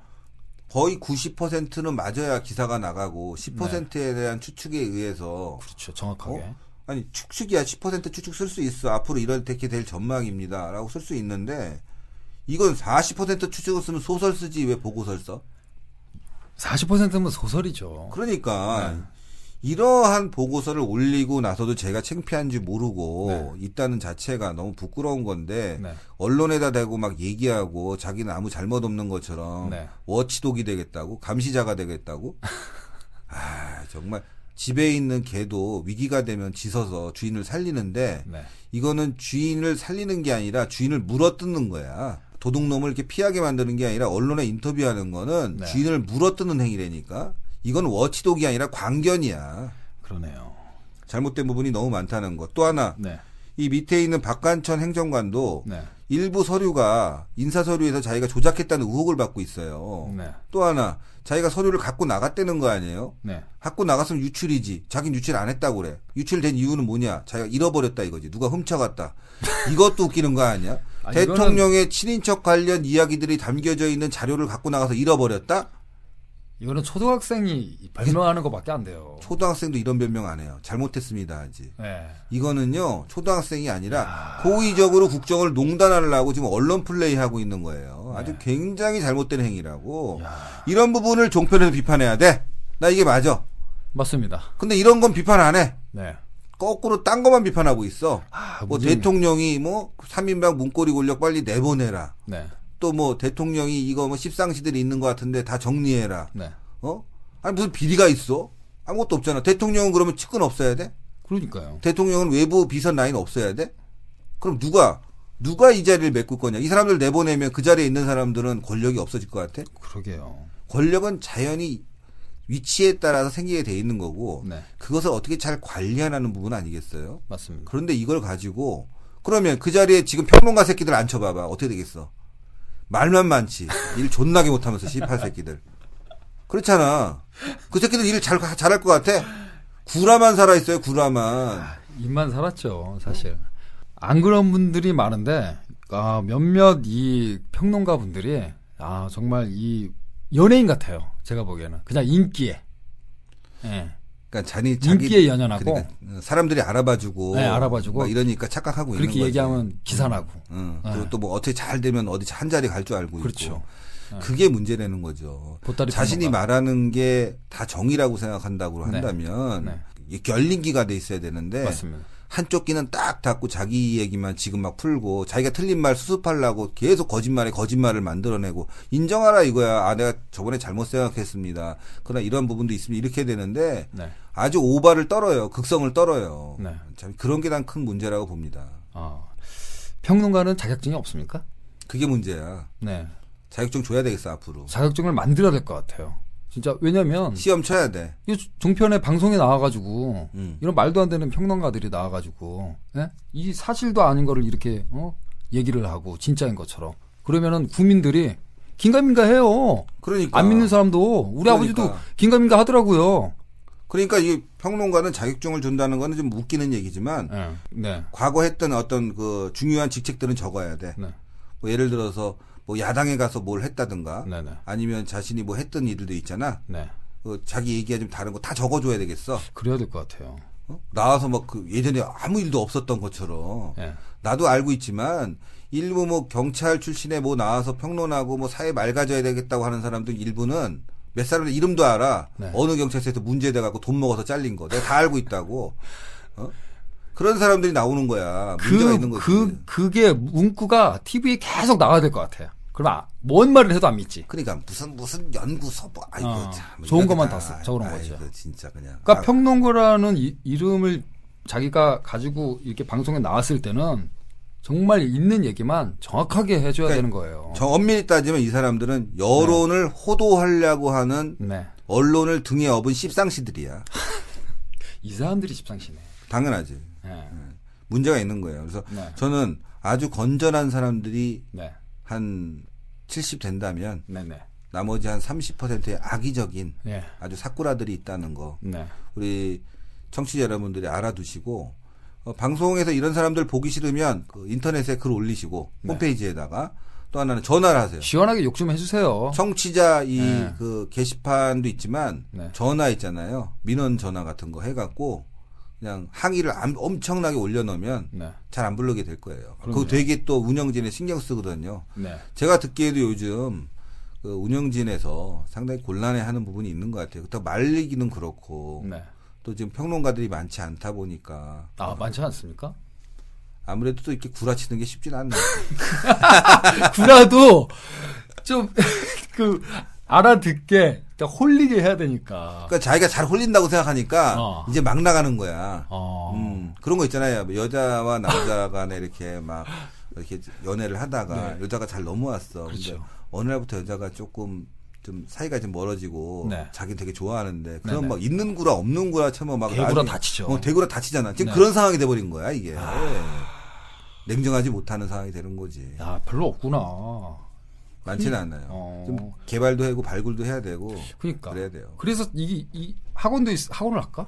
거의 90%는 맞아야 기사가 나가고 10%에 대한 추측에 의해서 그렇죠. 정확하게. 어? 아니 추측이야 10% 추측 쓸 수 있어 앞으로 이렇게 될 전망입니다라고 쓸 수 있는데 이건 40% 추측을 쓰면 소설 쓰지 왜 보고서를 써? 40%면 소설이죠. 그러니까 네. 이러한 보고서를 올리고 나서도 제가 창피한지 모르고 네. 있다는 자체가 너무 부끄러운 건데 네. 언론에다 대고 막 얘기하고 자기는 아무 잘못 없는 것처럼 네. 워치독이 되겠다고 감시자가 되겠다고 아 정말 집에 있는 개도 위기가 되면 짖어서 주인을 살리는데 네. 이거는 주인을 살리는 게 아니라 주인을 물어뜯는 거야. 도둑놈을 이렇게 피하게 만드는 게 아니라 언론에 인터뷰하는 거는 네. 주인을 물어뜯는 행위라니까. 이건 워치독이 아니라 광견이야. 그러네요. 잘못된 부분이 너무 많다는 것. 또 하나, 네. 이 밑에 있는 박관천 행정관도 네. 일부 서류가 인사 서류에서 자기가 조작했다는 의혹을 받고 있어요. 네. 또 하나, 자기가 서류를 갖고 나갔다는 거 아니에요? 네. 갖고 나갔으면 유출이지. 자기는 유출 안 했다고 그래. 유출된 이유는 뭐냐? 자기가 잃어버렸다 이거지. 누가 훔쳐갔다. 이것도 웃기는 거 아니야? 아, 대통령의 친인척 관련 이야기들이 담겨져 있는 자료를 갖고 나가서 잃어버렸다? 이거는 초등학생이 발명하는 것밖에 안 돼요. 초등학생도 이런 변명 안 해요. 잘못했습니다 하지. 네. 이거는요 초등학생이 아니라 고의적으로 국정을 농단하려고 지금 언론 플레이하고 있는 거예요. 아주 굉장히 잘못된 행위라고. 이런 부분을 종편에서 비판해야 돼. 나 이게 맞아. 맞습니다. 근데 이런 건 비판 안 해. 네. 거꾸로 딴 것만 비판하고 있어. 아, 뭐 문재인- 대통령이 뭐 3인방 문고리 권력 빨리 내보내라. 네. 또 뭐 대통령이 이거 뭐 십상시들이 있는 것 같은데 다 정리해라. 네. 어? 아니 무슨 비리가 있어? 아무것도 없잖아. 대통령은 그러면 측근 없어야 돼? 그러니까요. 대통령은 외부 비선 라인 없어야 돼? 그럼 누가 누가 이 자리를 메꿀 거냐? 이 사람들 내보내면 그 자리에 있는 사람들은 권력이 없어질 것 같아? 그러게요. 권력은 자연히 위치에 따라서 생기게 돼 있는 거고 네. 그것을 어떻게 잘 관리하는 부분 아니겠어요? 맞습니다. 그런데 이걸 가지고 그러면 그 자리에 지금 평론가 새끼들 앉혀봐봐 어떻게 되겠어? 말만 많지 일 존나게 못하면서 18 새끼들 그렇잖아. 그 새끼들 일 잘 잘할 것 같아? 구라만 살아 있어요 구라만. 입만 살았죠, 사실. 안 그런 분들이 많은데, 아, 몇몇 이 평론가 분들이, 아, 정말 이 연예인 같아요. 제가 보기에는. 그냥 인기에. 예. 그러니까 자기 인기에 연연하고. 그러니까 사람들이 알아봐주고, 네, 알아봐주고. 막 이러니까 착각하고 있는 그렇게 거지. 얘기하면 기사나고. 응. 네. 그리고 또 뭐 어떻게 잘 되면 어디 한 자리 갈 줄 알고 그렇죠. 있고. 그게 문제라는 거죠. 자신이 평론가. 말하는 게 다 정의라고 생각한다고 네. 한다면 네. 이게 열린기가 돼 있어야 되는데 맞습니다. 한쪽 귀는 딱 닫고 자기 얘기만 지금 막 풀고 자기가 틀린 말 수습하려고 계속 거짓말에 거짓말을 만들어내고 인정하라 이거야. 아 내가 저번에 잘못 생각했습니다. 그러나 이런 부분도 있으면 이렇게 되는데 네. 아주 오바를 떨어요. 극성을 떨어요. 네. 참 그런 게 난 큰 문제라고 봅니다. 아, 평론가는 자격증이 없습니까? 그게 문제야. 네. 자격증 줘야 되겠어 앞으로. 자격증을 만들어야 될 것 같아요. 진짜, 왜냐면, 시험 쳐야 돼. 이 종편에 방송에 나와가지고 음. 이런 말도 안 되는 평론가들이 나와가지고 예? 이 사실도 아닌 거를 이렇게 어? 얘기를 하고 진짜인 것처럼 그러면은 국민들이 긴가민가 해요. 그러니까 안 믿는 사람도 우리 그러니까. 아버지도 긴가민가 하더라고요. 그러니까 이 평론가는 자격증을 준다는 거는 좀 웃기는 얘기지만 예. 네. 과거 했던 어떤 그 중요한 직책들은 적어야 돼. 네. 뭐 예를 들어서 뭐 야당에 가서 뭘 했다든가 네, 네. 아니면 자신이 뭐 했던 일들도 있잖아. 네. 그 자기 얘기가 좀 다른 거 다 적어줘야 되겠어. 그래야 될 것 같아요. 어? 나와서 막 그 예전에 아무 일도 없었던 것처럼 예. 나도 알고 있지만 일부 뭐 경찰 출신에 뭐 나와서 평론하고 뭐 사회 맑아져야 되겠다고 하는 사람들 일부는 몇 사람들 이름도 알아. 네. 어느 경찰서에서 문제돼 갖고 돈 먹어서 잘린 거. 내가 다 알고 있다고. 어? 그런 사람들이 나오는 거야. 문제가 있는 그, 거지. 그, 그게 문구가 TV에 계속 나와야 될 것 같아요. 그럼 아, 뭔 말을 해도 안 믿지. 그러니까 무슨 무슨 연구소 뭐 아이고 어, 참 좋은 것만 게다 다- 써- 적어놓은 거죠. 진짜 그냥. 그러니까 아, 평론가라는 이, 이름을 자기가 가지고 이렇게 방송에 나왔을 때는 정말 있는 얘기만 정확하게 해줘야 그러니까 되는 거예요. 저 엄밀히 따지면 이 사람들은 여론을 호도하려고 하는 네. 언론을 등에 업은 씹상시들이야. 이 사람들이 집상시네. 당연하지. 네. 문제가 있는 거예요. 그래서 네. 저는 아주 건전한 사람들이 네. 한 70 된다면 네네. 나머지 한 30%의 악의적인 네. 아주 사꾸라들이 있다는 거 네. 우리 청취자 여러분들이 알아두시고 어, 방송에서 이런 사람들 보기 싫으면 그 인터넷에 글 올리시고 네. 홈페이지에다가 또 하나는 전화를 하세요. 시원하게 욕 좀 해주세요. 청취자 이 네. 그 게시판도 있지만 네. 전화 있잖아요. 민원 전화 같은 거 해갖고 그냥 항의를 암- 엄청나게 올려놓으면 네. 잘안 부르게 될 거예요. 그럼요. 그거 되게 또 운영진에 신경 쓰거든요. 네. 제가 듣기에도 요즘 그 운영진에서 상당히 곤란해하는 부분이 있는 것 같아요. 그렇다고 말리기는 그렇고 네. 또 지금 평론가들이 많지 않다 보니까 아, 많지 않습니까? 아무래도 또 이렇게 구라치는 게 쉽진 않네요. 구라도 좀, 그, 알아듣게, 딱 홀리게 해야 되니까. 그러니까 자기가 잘 홀린다고 생각하니까 어. 이제 막 나가는 거야. 어. 음, 그런 거 있잖아요. 뭐 여자와 남자 간에 이렇게 막 이렇게 연애를 하다가 네. 여자가 잘 넘어왔어. 그렇죠. 근데 어느 날부터 여자가 조금 좀 사이가 좀 멀어지고 네. 자기는 되게 좋아하는데 그럼. 막 있는 구라 없는 구라 쳐뭐 막 대구라 다치죠. 어, 대구라 다치잖아. 지금 네. 아. 그런 상황이 돼 버린 거야, 이게. 냉정하지 못하는 상황이 되는 거지. 야, 별로 없구나. 많지는 않아요. 어. 좀 개발도 하고 발굴도 해야 되고 그러니까. 그래야 돼요. 그래서 이게 이 학원도 있, 학원을 할까?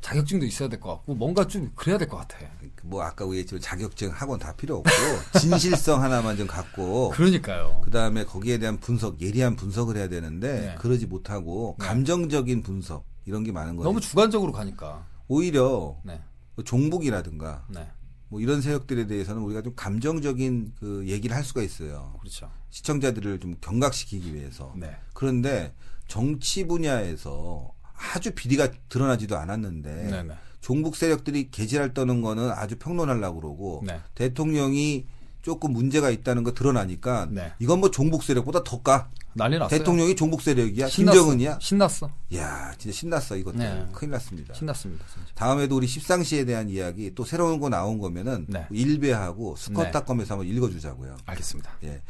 자격증도 있어야 될 것 같고 뭔가 좀 그래야 될 것 같아. 뭐 아까 얘기했지만 자격증 학원 다 필요 없고 진실성 하나만 좀 갖고 그러니까요. 그 다음에 거기에 대한 분석, 예리한 분석을 해야 되는데 네. 그러지 못하고 네. 감정적인 분석 이런 게 많은 거예요. 너무 주관적으로 가니까. 오히려 네. 뭐 종북이라든가 네. 뭐 이런 세력들에 대해서는 우리가 좀 감정적인 그 얘기를 할 수가 있어요. 그렇죠. 시청자들을 좀 경각시키기 위해서. 네. 그런데 정치 분야에서 아주 비리가 드러나지도 않았는데 네, 네. 종북 세력들이 개지랄 떠는 거는 아주 평론하려고 그러고 네. 대통령이 조금 문제가 있다는 거 드러나니까 네. 이건 뭐 종북 세력보다 더 까. 난리 났어요. 대통령이 종북 세력이야. 신났어. 김정은이야. 신났어. 야, 진짜 신났어 이것 도. 네. 큰일 났습니다. 신났습니다. 진짜. 다음에도 우리 십상시에 대한 이야기 또 새로운 거 나온 거면은 네. 일배하고 스컷닷컴에서 한번 읽어주자고요. 알겠습니다. 예.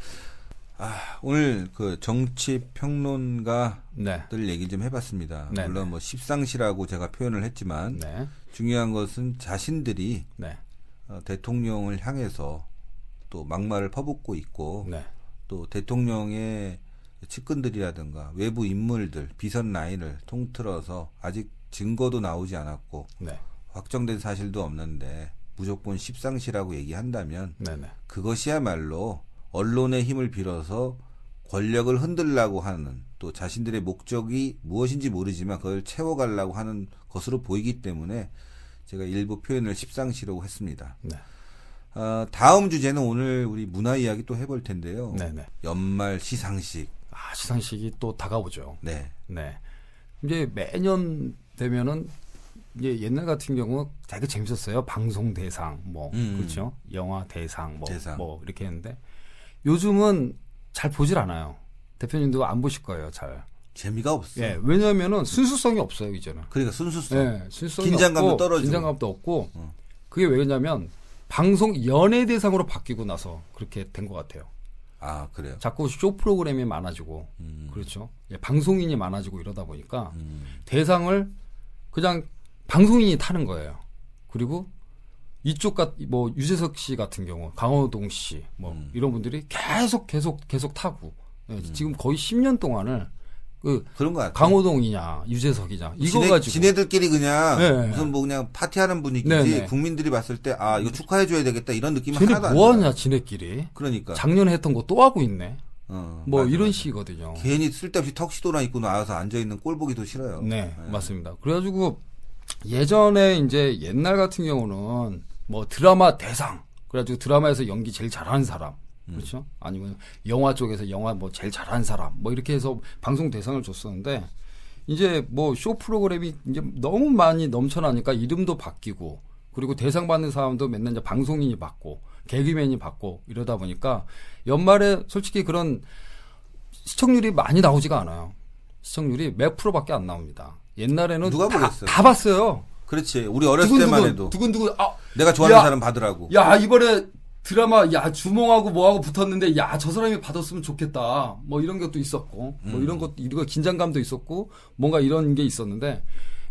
아, 오늘 그 정치 평론가들 네. 얘기 좀 해봤습니다. 네, 물론 네. 뭐 십상시라고 제가 표현을 했지만 네. 중요한 것은 자신들이 네. 어, 대통령을 향해서 또 막말을 퍼붓고 있고 네. 또 대통령의 측근들이라든가 외부 인물들 비선 라인을 통틀어서 아직 증거도 나오지 않았고 네. 확정된 사실도 없는데 무조건 십상시라고 얘기한다면 네. 네. 그것이야말로 언론의 힘을 빌어서 권력을 흔들라고 하는 또 자신들의 목적이 무엇인지 모르지만 그걸 채워가려고 하는 것으로 보이기 때문에 제가 일부 표현을 십상시라고 했습니다. 네. 어, 다음 주제는 오늘 우리 문화 이야기 또 해볼 텐데요. 네. 네. 연말 시상식. 아, 시상식이 또 다가오죠. 네. 네. 이제 매년 되면은 이제 옛날 같은 경우 되게 재밌었어요. 방송 대상 뭐 음. 그렇죠. 영화 대상 뭐, 대상. 뭐 이렇게 했는데 요즘은 잘 보질 않아요. 대표님도 안 보실 거예요, 잘. 재미가 없어. 예, 왜냐하면은 순수성이 없어요 이제는. 그러니까 순수성. 예, 순수성이 긴장감도 없고, 떨어지고. 긴장감도 없고. 어. 그게 왜냐면 방송 연예 대상으로 바뀌고 나서 그렇게 된 것 같아요. 아, 그래요. 자꾸 쇼 프로그램이 많아지고 음. 그렇죠. 예, 방송인이 많아지고 이러다 보니까 음. 대상을 그냥 방송인이 타는 거예요. 그리고 이쪽 같뭐 유재석 씨 같은 경우, 강호동 씨뭐 음. 이런 분들이 계속 계속 계속 타고 예, 지금 거의 10년 동안을 그 그런 거 같아요. 강호동이냐 유재석이냐 이거 지네, 가지고 지네들끼리 그냥 네. 무슨 뭐 그냥 파티하는 분위기지 네, 네. 국민들이 봤을 때 아 이거 축하해 줘야 되겠다 이런 느낌이 하나도 안뭐 들어요. 하냐 지네끼리 그러니까 작년에 했던 거 또 하고 있네. 어, 뭐 맞아, 이런 맞아. 식이거든요. 괜히 쓸데없이 턱시도나 입고 나와서 앉아 있는 꼴 보기도 싫어요. 네, 맞습니다. 그래가지고 예전에 이제 옛날 같은 경우는 뭐 드라마 대상 그래가지고 드라마에서 연기 제일 잘하는 사람 그렇죠? 아니면 영화 쪽에서 영화 뭐 제일 잘하는 사람 뭐 이렇게 해서 방송 대상을 줬었는데 이제 뭐 쇼 프로그램이 이제 너무 많이 넘쳐나니까 이름도 바뀌고 그리고 대상 받는 사람도 맨날 이제 방송인이 받고 개그맨이 받고 이러다 보니까 연말에 솔직히 그런 시청률이 많이 나오지가 않아요. 시청률이 몇 프로밖에 안 나옵니다. 옛날에는 누가 다, 보겠어요? 다 봤어요. 그렇지. 우리 어렸을 때만 해도 두근두근 아, 내가 좋아하는 야, 사람 받으라고. 야 이번에 드라마 야 주몽하고 뭐하고 붙었는데 야 저 사람이 받았으면 좋겠다. 뭐 이런 것도 있었고 뭐 이런 것도 이거 긴장감도 있었고 뭔가 이런 게 있었는데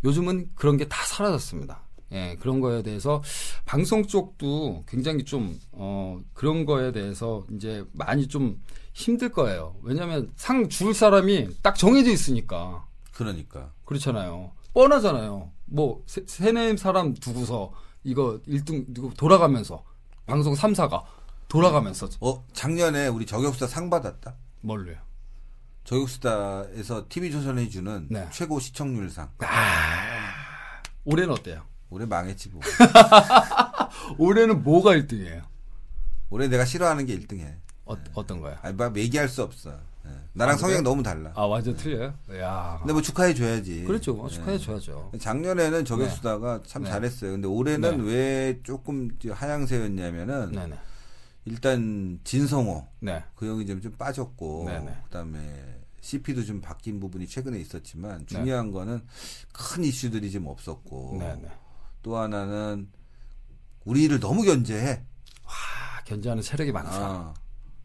요즘은 그런 게 다 사라졌습니다. 예, 그런 거에 대해서 방송 쪽도 굉장히 좀 어, 그런 거에 대해서 이제 많이 좀 힘들 거예요. 왜냐하면 상 줄 사람이 딱 정해져 있으니까 그러니까. 그렇잖아요. 뻔하잖아요. 뭐 세, 세네 사람 두고서 이거 1등 누구 돌아가면서 방송 3사가 돌아가면서 어 작년에 우리 저격수다 상 받았다. 뭘로요? 저격수다에서 TV조선이 해주는 네. 최고 시청률상. 올해는 어때요? 올해 망했지 뭐. 올해는 뭐가 1등이에요? 올해 내가 싫어하는 게 1등해. 어, 어떤 거요? 아니 막 얘기할 수 없어. 예. 나랑 아, 성향? 너무 달라. 아 완전 틀려요? 야. 근데 뭐 축하해 줘야지. 그렇죠. 뭐 축하해 줘야죠. 작년에는 저격수다가 참 네. 잘했어요. 근데 올해는 네. 왜 조금 하향세였냐면은. 일단 진성호 네. 그 형이 좀, 좀 빠졌고. 그다음에 CP도 좀 바뀐 부분이 최근에 있었지만 네. 중요한 거는 큰 이슈들이 좀 없었고 네 네. 또 하나는 우리를 너무 견제해. 아, 견제하는 세력이 많다. 아,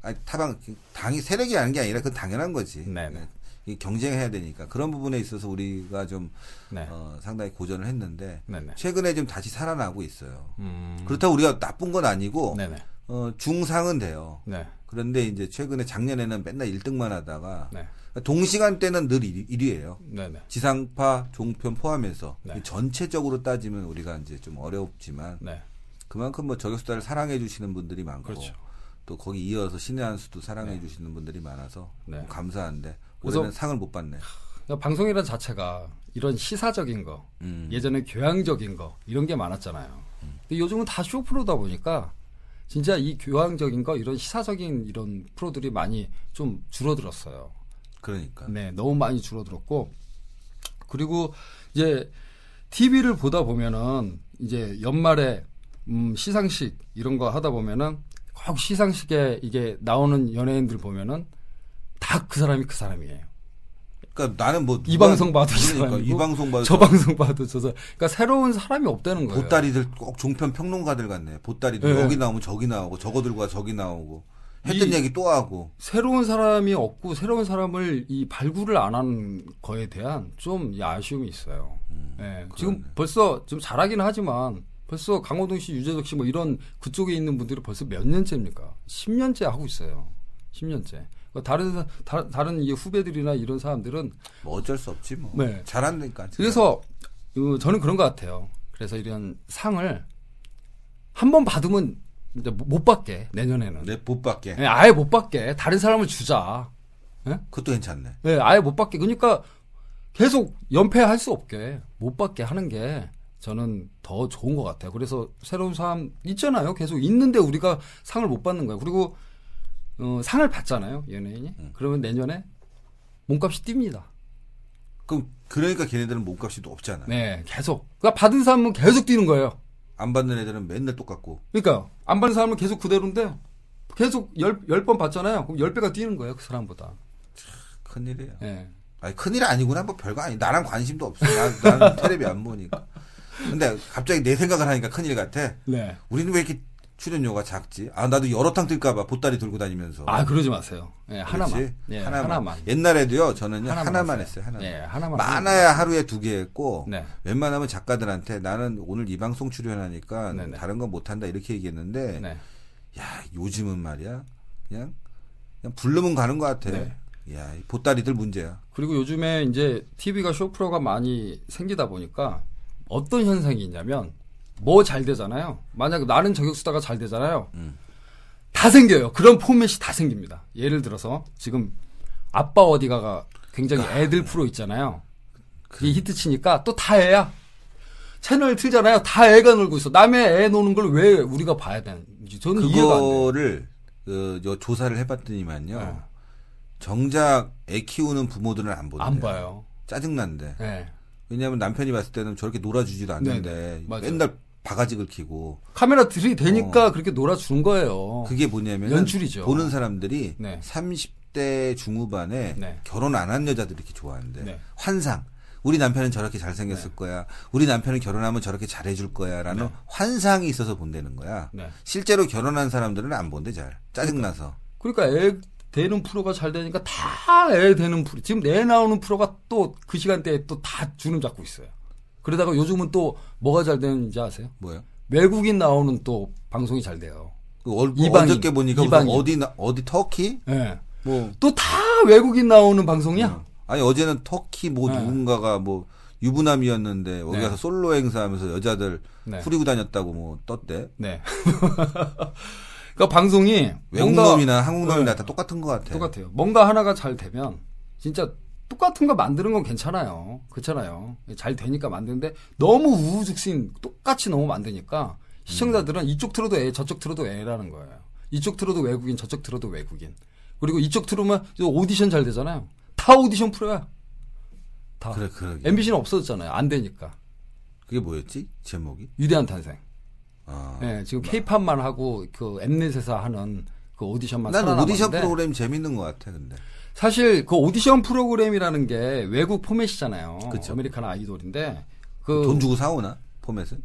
아니, 타방 당이 세력이 아닌 게 아니라 그건 당연한 거지. 네네. 이 경쟁해야 되니까 그런 부분에 있어서 우리가 좀 네. 어, 상당히 고전을 했는데 네네. 최근에 좀 다시 살아나고 있어요. 음. 그렇다고 우리가 나쁜 건 아니고 네네. 어, 중상은 돼요. 네. 그런데 이제 최근에 작년에는 맨날 1등만 하다가 네. 동시간대는 늘 1위 예요. 네네. 지상파, 종편 포함해서 네. 전체적으로 따지면 우리가 이제 좀 어렵지만 네. 그만큼 뭐 저격수다를 사랑해 주시는 분들이 많고 그렇죠. 또 거기 이어서 신의 한 수도 사랑해 주시는 분들이 많아서 네. 뭐 감사한데 올해는 상을 못 받네. 그러니까 방송이란 자체가 이런 시사적인 거, 음. 예전에 교양적인 거 이런 게 많았잖아요. 근데 요즘은 다 쇼 프로다 보니까 진짜 이 교양적인 거 이런 시사적인 이런 프로들이 많이 좀 줄어들었어요. 그러니까. 네, 너무 많이 줄어들었고 그리고 이제 TV를 보다 보면은 이제 연말에 음, 시상식 이런 거 하다 보면은 꼭 시상식에 이게 나오는 연예인들 보면은 다 그 사람이 그 사람이에요. 그러니까 나는 뭐 이 방송 봐도 이 그러니까 이 방송 봐도 저 방송 봐도 저. 그러니까 새로운 사람이 없다는 거예요. 보따리들 꼭 종편 평론가들 같네. 보따리들 네. 여기 나오면 저기 나오고 저거 들고 와 저기 나오고 했던 이- 얘기 또 하고 새로운 사람이 없고 새로운 사람을 이 발굴을 안 하는 거에 대한 좀이 아쉬움이 있어요. 예, 지금 음, 그러네. 벌써 좀 잘하긴 하지만 벌써 강호동 씨, 유재석 씨 뭐 이런 그쪽에 있는 분들이 벌써 몇 년째입니까? 10년째 하고 있어요. 10년째. 그러니까 다른 사- 다, 다른 이 후배들이나 이런 사람들은 뭐 어쩔 수 없지 뭐. 네. 잘한다니까. 그래서 어, 저는 그런 것 같아요. 그래서 이런 상을 한 번 받으면 이제 못 받게 내년에는 내못 받게. 예, 아예 못 받게 다른 사람을 주자. 그것도 괜찮네. 네, 아예 못 받게. 그러니까 계속 연패할 수 없게 못 받게 하는 게 저는 더 좋은 것 같아요. 그래서 새로운 사람 있잖아요. 계속 있는데 우리가 상을 못 받는 거예요. 그리고 어, 상을 받잖아요. 연예인이. 그러면 내년에 몸값이 뜁니다. 그럼 그러니까 걔네들은 몸값이 또 없잖아. 네, 계속. 그러니까 받은 사람은 계속 뛰는 거예요. 안 받는 애들은 맨날 똑같고. 그러니까 안 받는 사람은 계속 그대로인데 계속 열, 열 번 받잖아요. 그럼 열 배가 뛰는 거예요. 그 사람보다. 큰일이에요. 네. 아니 큰일 아니구나. 뭐 별거 아니. 나랑 관심도 없어. 나, 나는 테레비 안 보니까. 근데 갑자기 내 생각을 하니까 큰일 같아. 네. 우리는 왜 이렇게 출연료가 작지? 아 나도 여러 탕 뜰까봐 보따리 들고 다니면서. 아, 그러지 마세요. 네, 하나만. 네, 하나만. 하나만. 옛날에도요. 저는요 하나만 하나만. 했어요. 하나만. 예, 하나만 많아야 하루에 두 개 했고 네. 웬만하면 작가들한테 나는 오늘 이 방송 출연하니까 네네. 다른 건 못한다 이렇게 얘기했는데 네. 야 요즘은 말이야 그냥 그냥 부르면 가는 것 같아. 네. 야, 이 보따리들 문제야. 그리고 요즘에 이제 TV가 쇼프로가 많이 생기다 보니까 어떤 현상이 있냐면 뭐 잘 되잖아요. 만약에 나는 저격수다가 잘 되잖아요. 음. 다 생겨요. 그런 포맷이 다 생깁니다. 예를 들어서 지금 아빠 어디가가 굉장히 애들 프로 있잖아요. 이 히트 치니까 또 다 애야. 채널 틀잖아요. 다 애가 놀고 있어. 남의 애 노는 걸 왜 우리가 봐야 되는지 저는 이해가 안 돼요. 그거를 그, 요 조사를 해봤더니만요. 네. 정작 애 키우는 부모들은 안 보는데. 안 봐요. 짜증난데. 네. 왜냐하면 남편이 봤을 때는 저렇게 놀아주지도 않는데 네네, 맞아요. 맨날 바가지 긁히고 카메라 들이대니까 어. 그렇게 놀아주는 거예요. 그게 뭐냐면 연출이죠. 보는 사람들이 네. 30대 중후반에 네. 결혼 안 한 여자들이 이렇게 좋아하는데 네. 환상 우리 남편은 저렇게 잘생겼을 거야 우리 남편은 결혼하면 저렇게 잘해줄 거야 라는 환상이 있어서 본다는 거야 네. 실제로 결혼한 사람들은 안 본대 잘 짜증나서 그러니까 애 되는 프로가 잘 되니까 다 애 되는 프로. 지금 애 나오는 프로가 또 그 시간대에 또 다 주름 잡고 있어요. 그러다가 요즘은 또 뭐가 잘 되는지 아세요? 뭐야 외국인 나오는 또 방송이 잘 돼요. 그 얼, 이방인, 어저께 보니까 이방인. 어디 나- 어디 터키 예. 뭐또 다 외국인 나오는 방송이야. 아니 어제는 터키 뭐 네. 누군가가 뭐 유부남이었는데 거기 네. 가서 솔로 행사하면서 여자들 네. 후리고 다녔다고 뭐 떴대. 네. 그러니까 방송이 외국 놈이나 한국 놈이나 네. 다 똑같은 것 같아. 똑같아요. 뭔가 하나가 잘 되면 진짜 똑같은 거 만드는 건 괜찮아요. 그렇잖아요. 잘 되니까 만드는데 너무 우후죽순 똑같이 너무 만드니까 시청자들은 이쪽 틀어도 애, 저쪽 틀어도 애라는 거예요. 이쪽 틀어도 외국인, 저쪽 틀어도 외국인. 그리고 이쪽 틀으면 저 오디션 잘 되잖아요. 다 오디션 프로야. 다. 그래 그러게. MBC는 없어졌잖아요. 안 되니까. 그게 뭐였지 제목이? 위대한 탄생. 아. 예, 지금 케이팝만 하고 그 엠넷에서 하는 그 오디션만 난 오디션 살아남았는데 프로그램 재밌는 것 같아 근데. 사실 그 오디션 프로그램이라는 게 외국 포맷이잖아요. 그쵸. 아메리칸 아이돌인데 그 돈 주고 사오나 포맷은?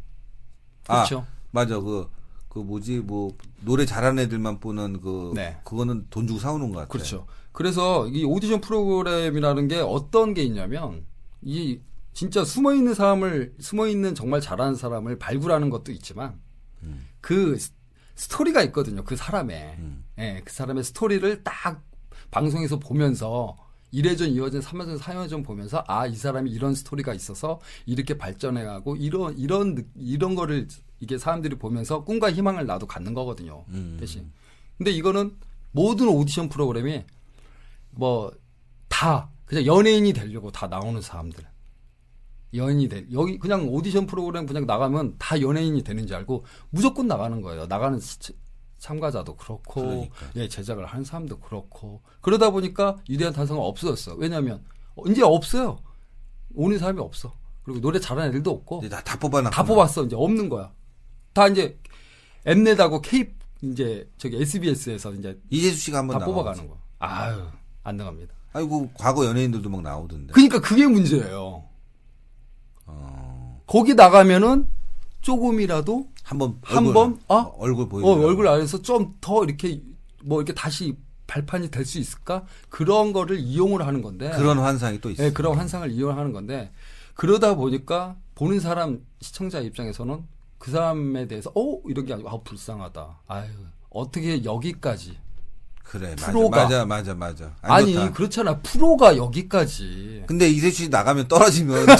그렇죠. 아 맞아 그. 그 뭐지 뭐 노래 잘하는 애들만 보는 그 네. 그거는 돈 주고 사오는 것 같아. 그렇죠. 그래서 이 오디션 프로그램이라는 게 어떤 게 있냐면 이 진짜 숨어 있는 사람을 숨어 있는 정말 잘하는 사람을 발굴하는 것도 있지만 음. 그 스- 스토리가 있거든요. 그 사람의 음. 예, 그 사람의 스토리를 딱 방송에서 보면서 일회전 이회전 삼회전 사회전 보면서 아 이 사람이 이런 스토리가 있어서 이렇게 발전해 가고 이런 이런 느- 이런 거를 이게 사람들이 보면서 꿈과 희망을 나도 갖는 거거든요. 음. 대신 근데 이거는 모든 오디션 프로그램이 뭐 다 그냥 연예인이 되려고 다 나오는 사람들 연인이 돼 여기 그냥 오디션 프로그램 그냥 나가면 다 연예인이 되는 줄 알고 무조건 나가는 거예요. 나가는 시- 참가자도 그렇고 그러니까. 예 제작을 하는 사람도 그렇고 그러다 보니까 위대한 탄생은 없어졌어. 왜냐하면 어, 이제 없어요. 오는 사람이 없어. 그리고 노래 잘하는 애들도 없고 이제 다, 다 뽑아놨. 다 뽑았어. 이제 없는 거야. 다 이제 엠넷하고 K 이제 저기 SBS에서 이제 이재수 씨가 한번 다. 뽑아가는 거. 아유 안 나갑니다. 아이고 과거 연예인들도 막 나오던데. 그러니까 그게 문제예요. 어, 거기 나가면은 조금이라도 한번 한 얼굴, 번? 어? 얼굴 어, 보여. 얼굴 안에서 좀 더 이렇게 뭐 이렇게 다시 발판이 될 수 있을까? 그런 거를 이용을 하는 건데. 그런 환상이 또 있어. 네, 그런 환상을 이용하는 건데 그러다 보니까 보는 사람 시청자 입장에서는 그 사람에 대해서 어 이런 게 아니고 아 불쌍하다. 아유 어떻게 여기까지? 그래 프로가. 맞아 맞아 맞아 맞아. 안 아니 좋다. 그렇잖아 프로가 여기까지. 근데 이세수 씨 나가면 떨어지면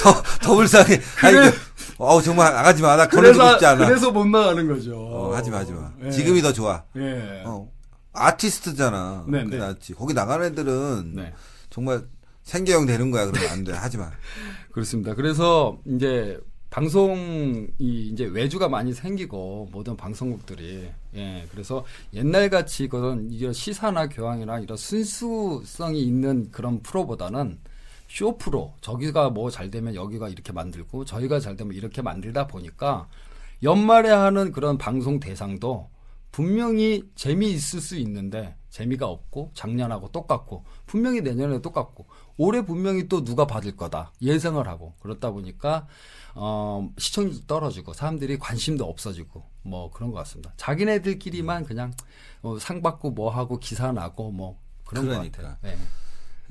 더, 더 불쌍해. 그래. 아이고, 어우, 정말 나가지 마. 나 걸어주고 싶지 않아. 그래서 못 나가는 거죠. 어, 하지 마, 하지 마. 예. 지금이 더 좋아. 예. 어, 아티스트잖아. 네, 그게 네. 낫지. 거기 나가는 애들은 네. 정말 생계형 되는 거야. 그러면 안 돼. 하지 마. 그렇습니다. 그래서 이제 방송이 이제 외주가 많이 생기고 모든 방송국들이. 예 그래서 옛날 같이 그런 이런 시사나 교양이나 이런 순수성이 있는 그런 프로보다는 쇼 프로 저기가 뭐 잘 되면 여기가 이렇게 만들고 저희가 잘 되면 이렇게 만들다 보니까 연말에 하는 그런 방송 대상도 분명히 재미있을 수 있는데 재미가 없고 작년하고 똑같고 분명히 내년에 똑같고 올해 분명히 또 누가 받을 거다. 예상을 하고 그렇다 보니까 어 시청률도 떨어지고 사람들이 관심도 없어지고 뭐 그런 것 같습니다. 자기네들끼리만 그냥 어, 상 받고 뭐 하고 기사 나고 뭐 그런 그러니까. 것 같아요.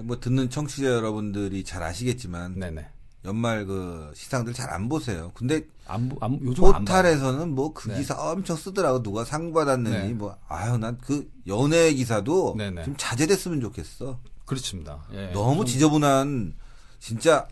뭐 듣는 청취자 여러분들이 잘 아시겠지만 네, 네. 연말 그 시상들 잘 안 보세요. 근데 안, 보- 안 요즘. 포탈에서는 뭐그 네. 기사 엄청 쓰더라고 누가 상 받았느니 네. 뭐 아유 난 그 연예 기사도 네, 네. 좀 자제됐으면 좋겠어. 그렇습니다. 예. 너무 좀- 지저분한 진짜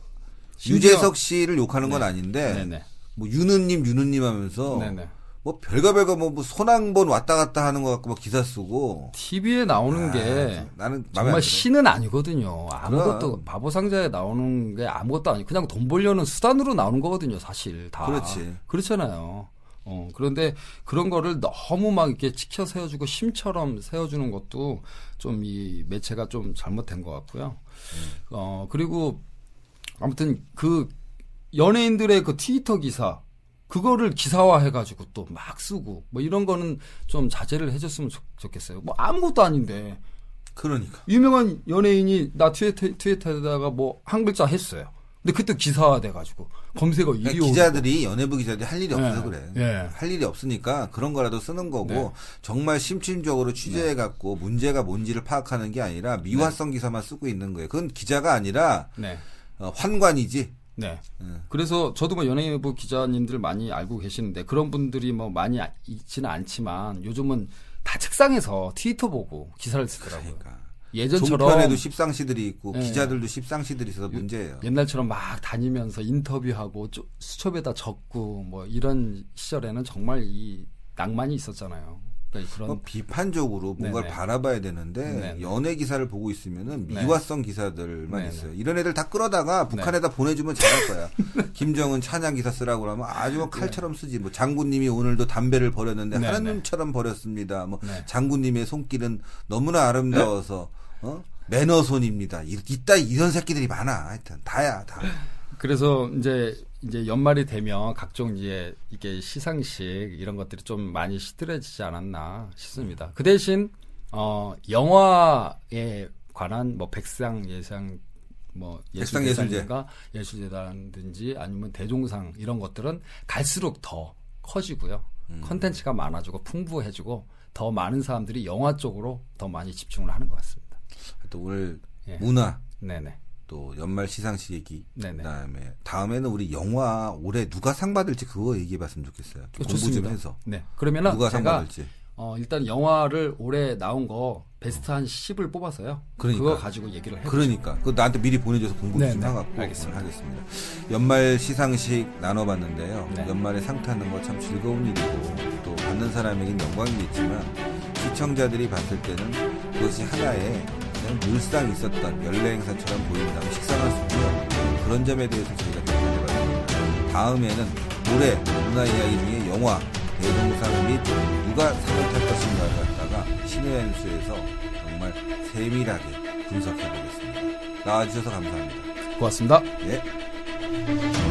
심지어- 유재석 씨를 욕하는 건 네. 아닌데 네네. 뭐 유느님 유느님 하면서 네네. 뭐 별거 별거 뭐, 뭐 손한번 왔다 갔다 하는 거 갖고 막 기사 쓰고 TV에 나오는 아, 게 나는 정말. 신은 아니거든요. 아무것도 그럼. 바보 상자에 나오는 게 아무것도 아니고 그냥 돈 벌려는 수단으로 나오는 거거든요, 사실 다. 그렇지. 그렇잖아요. 어, 그런데 그런 거를 너무 막 이렇게 치켜 세워주고 심처럼 세워주는 것도 좀 이 매체가 좀 잘못된 것 같고요. 어, 그리고 아무튼 그 연예인들의 그 트위터 기사 그거를 기사화 해가지고 또 막 쓰고 뭐 이런 거는 좀 자제를 해줬으면 좋, 좋겠어요. 뭐 아무것도 아닌데 그러니까 유명한 연예인이 나 트위터, 트위터에다가 뭐 한 글자 했어요. 근데 그때 기사화 돼가지고 검색어 1위 그러니까 기자들이 연예부 기자들이 할 일이 없어서 예. 그래. 예. 할 일이 없으니까 그런 거라도 쓰는 거고 네. 정말 심층적으로 취재해 갖고 문제가 뭔지를 파악하는 게 아니라 미화성 기사만 쓰고 있는 거예요. 그건 기자가 아니라 네. 어, 환관이지. 네. 음. 그래서 저도 뭐 연예인부 기자님들 많이 알고 계시는데 그런 분들이 뭐 많이 아- 있지는 않지만 요즘은 다 책상에서 트위터 보고 기사를 쓰더라고요. 그러니까. 예전처럼 종편에도 십상시들이 있고 예. 기자들도 십상시들이 있어서 문제예요. 옛날처럼 막 다니면서 인터뷰하고 쪼- 수첩에다 적고 뭐 이런 시절에는 정말 이 낭만이 있었잖아요. 그러니까 그런 뭐 비판적으로 뭔가를 네네. 바라봐야 되는데 네네. 연예 기사를 보고 있으면은 네. 미화성 기사들만 네네. 있어요. 이런 애들 다 끌어다가 북한에다 보내주면 잘할 거야. 김정은 찬양 기사 쓰라고 그러면 아주 뭐 칼처럼 쓰지. 뭐 장군님이 오늘도 담배를 버렸는데 네네. 하느님처럼 버렸습니다. 뭐 네. 장군님의 손길은 너무나 아름다워서 어? 매너손입니다. 이- 이따 이런 새끼들이 많아. 하여튼 다야 다. 그래서 이제 이제 연말이 되면 각종 이제 이게 시상식 이런 것들이 좀 많이 시들해지지 않았나 싶습니다. 그 대신 어 영화에 관한 뭐 백상 예상 뭐 백상 예술제. 예술대상인가 예술재단든지 아니면 대종상 이런 것들은 갈수록 더 커지고요. 음. 컨텐츠가 많아지고 풍부해지고 더 많은 사람들이 영화 쪽으로 더 많이 집중을 하는 것 같습니다. 또 오늘 예. 문화 네네. 또 연말 시상식 얘기 네네. 그다음에 다음에는 우리 영화 올해 누가 상 받을지 그거 얘기해 봤으면 좋겠어요. 좀 공부 좀 좋습니다. 해서 네. 그러면은 누가 상 받을지. 어, 일단 영화를 올해 나온 거 베스트 한 10을 뽑아서요. 그러니까. 그거 가지고 얘기를 해. 그러니까 그 나한테 미리 보내줘서 공부 네, 좀 네. 해갖고 알겠습니다. 하겠습니다. 연말 시상식 나눠봤는데요. 네. 연말에 상 타는 거 참 즐거운 일이고 또 받는 사람에겐 영광이겠지만 시청자들이 봤을 때는 그것이 하나의 늘상 있었던 연례 행사처럼 보인다면 식상할 수 있는 그런 점에 대해서 저희가 비판해 봤습니다. 다음에는 올해 문화 이야기 중에 영화 대동상 및 누가 상을 탈 것인가를 갖다가 신의 한 수에서 정말 세밀하게 분석해 보겠습니다. 나와주셔서 감사합니다. 고맙습니다. 예.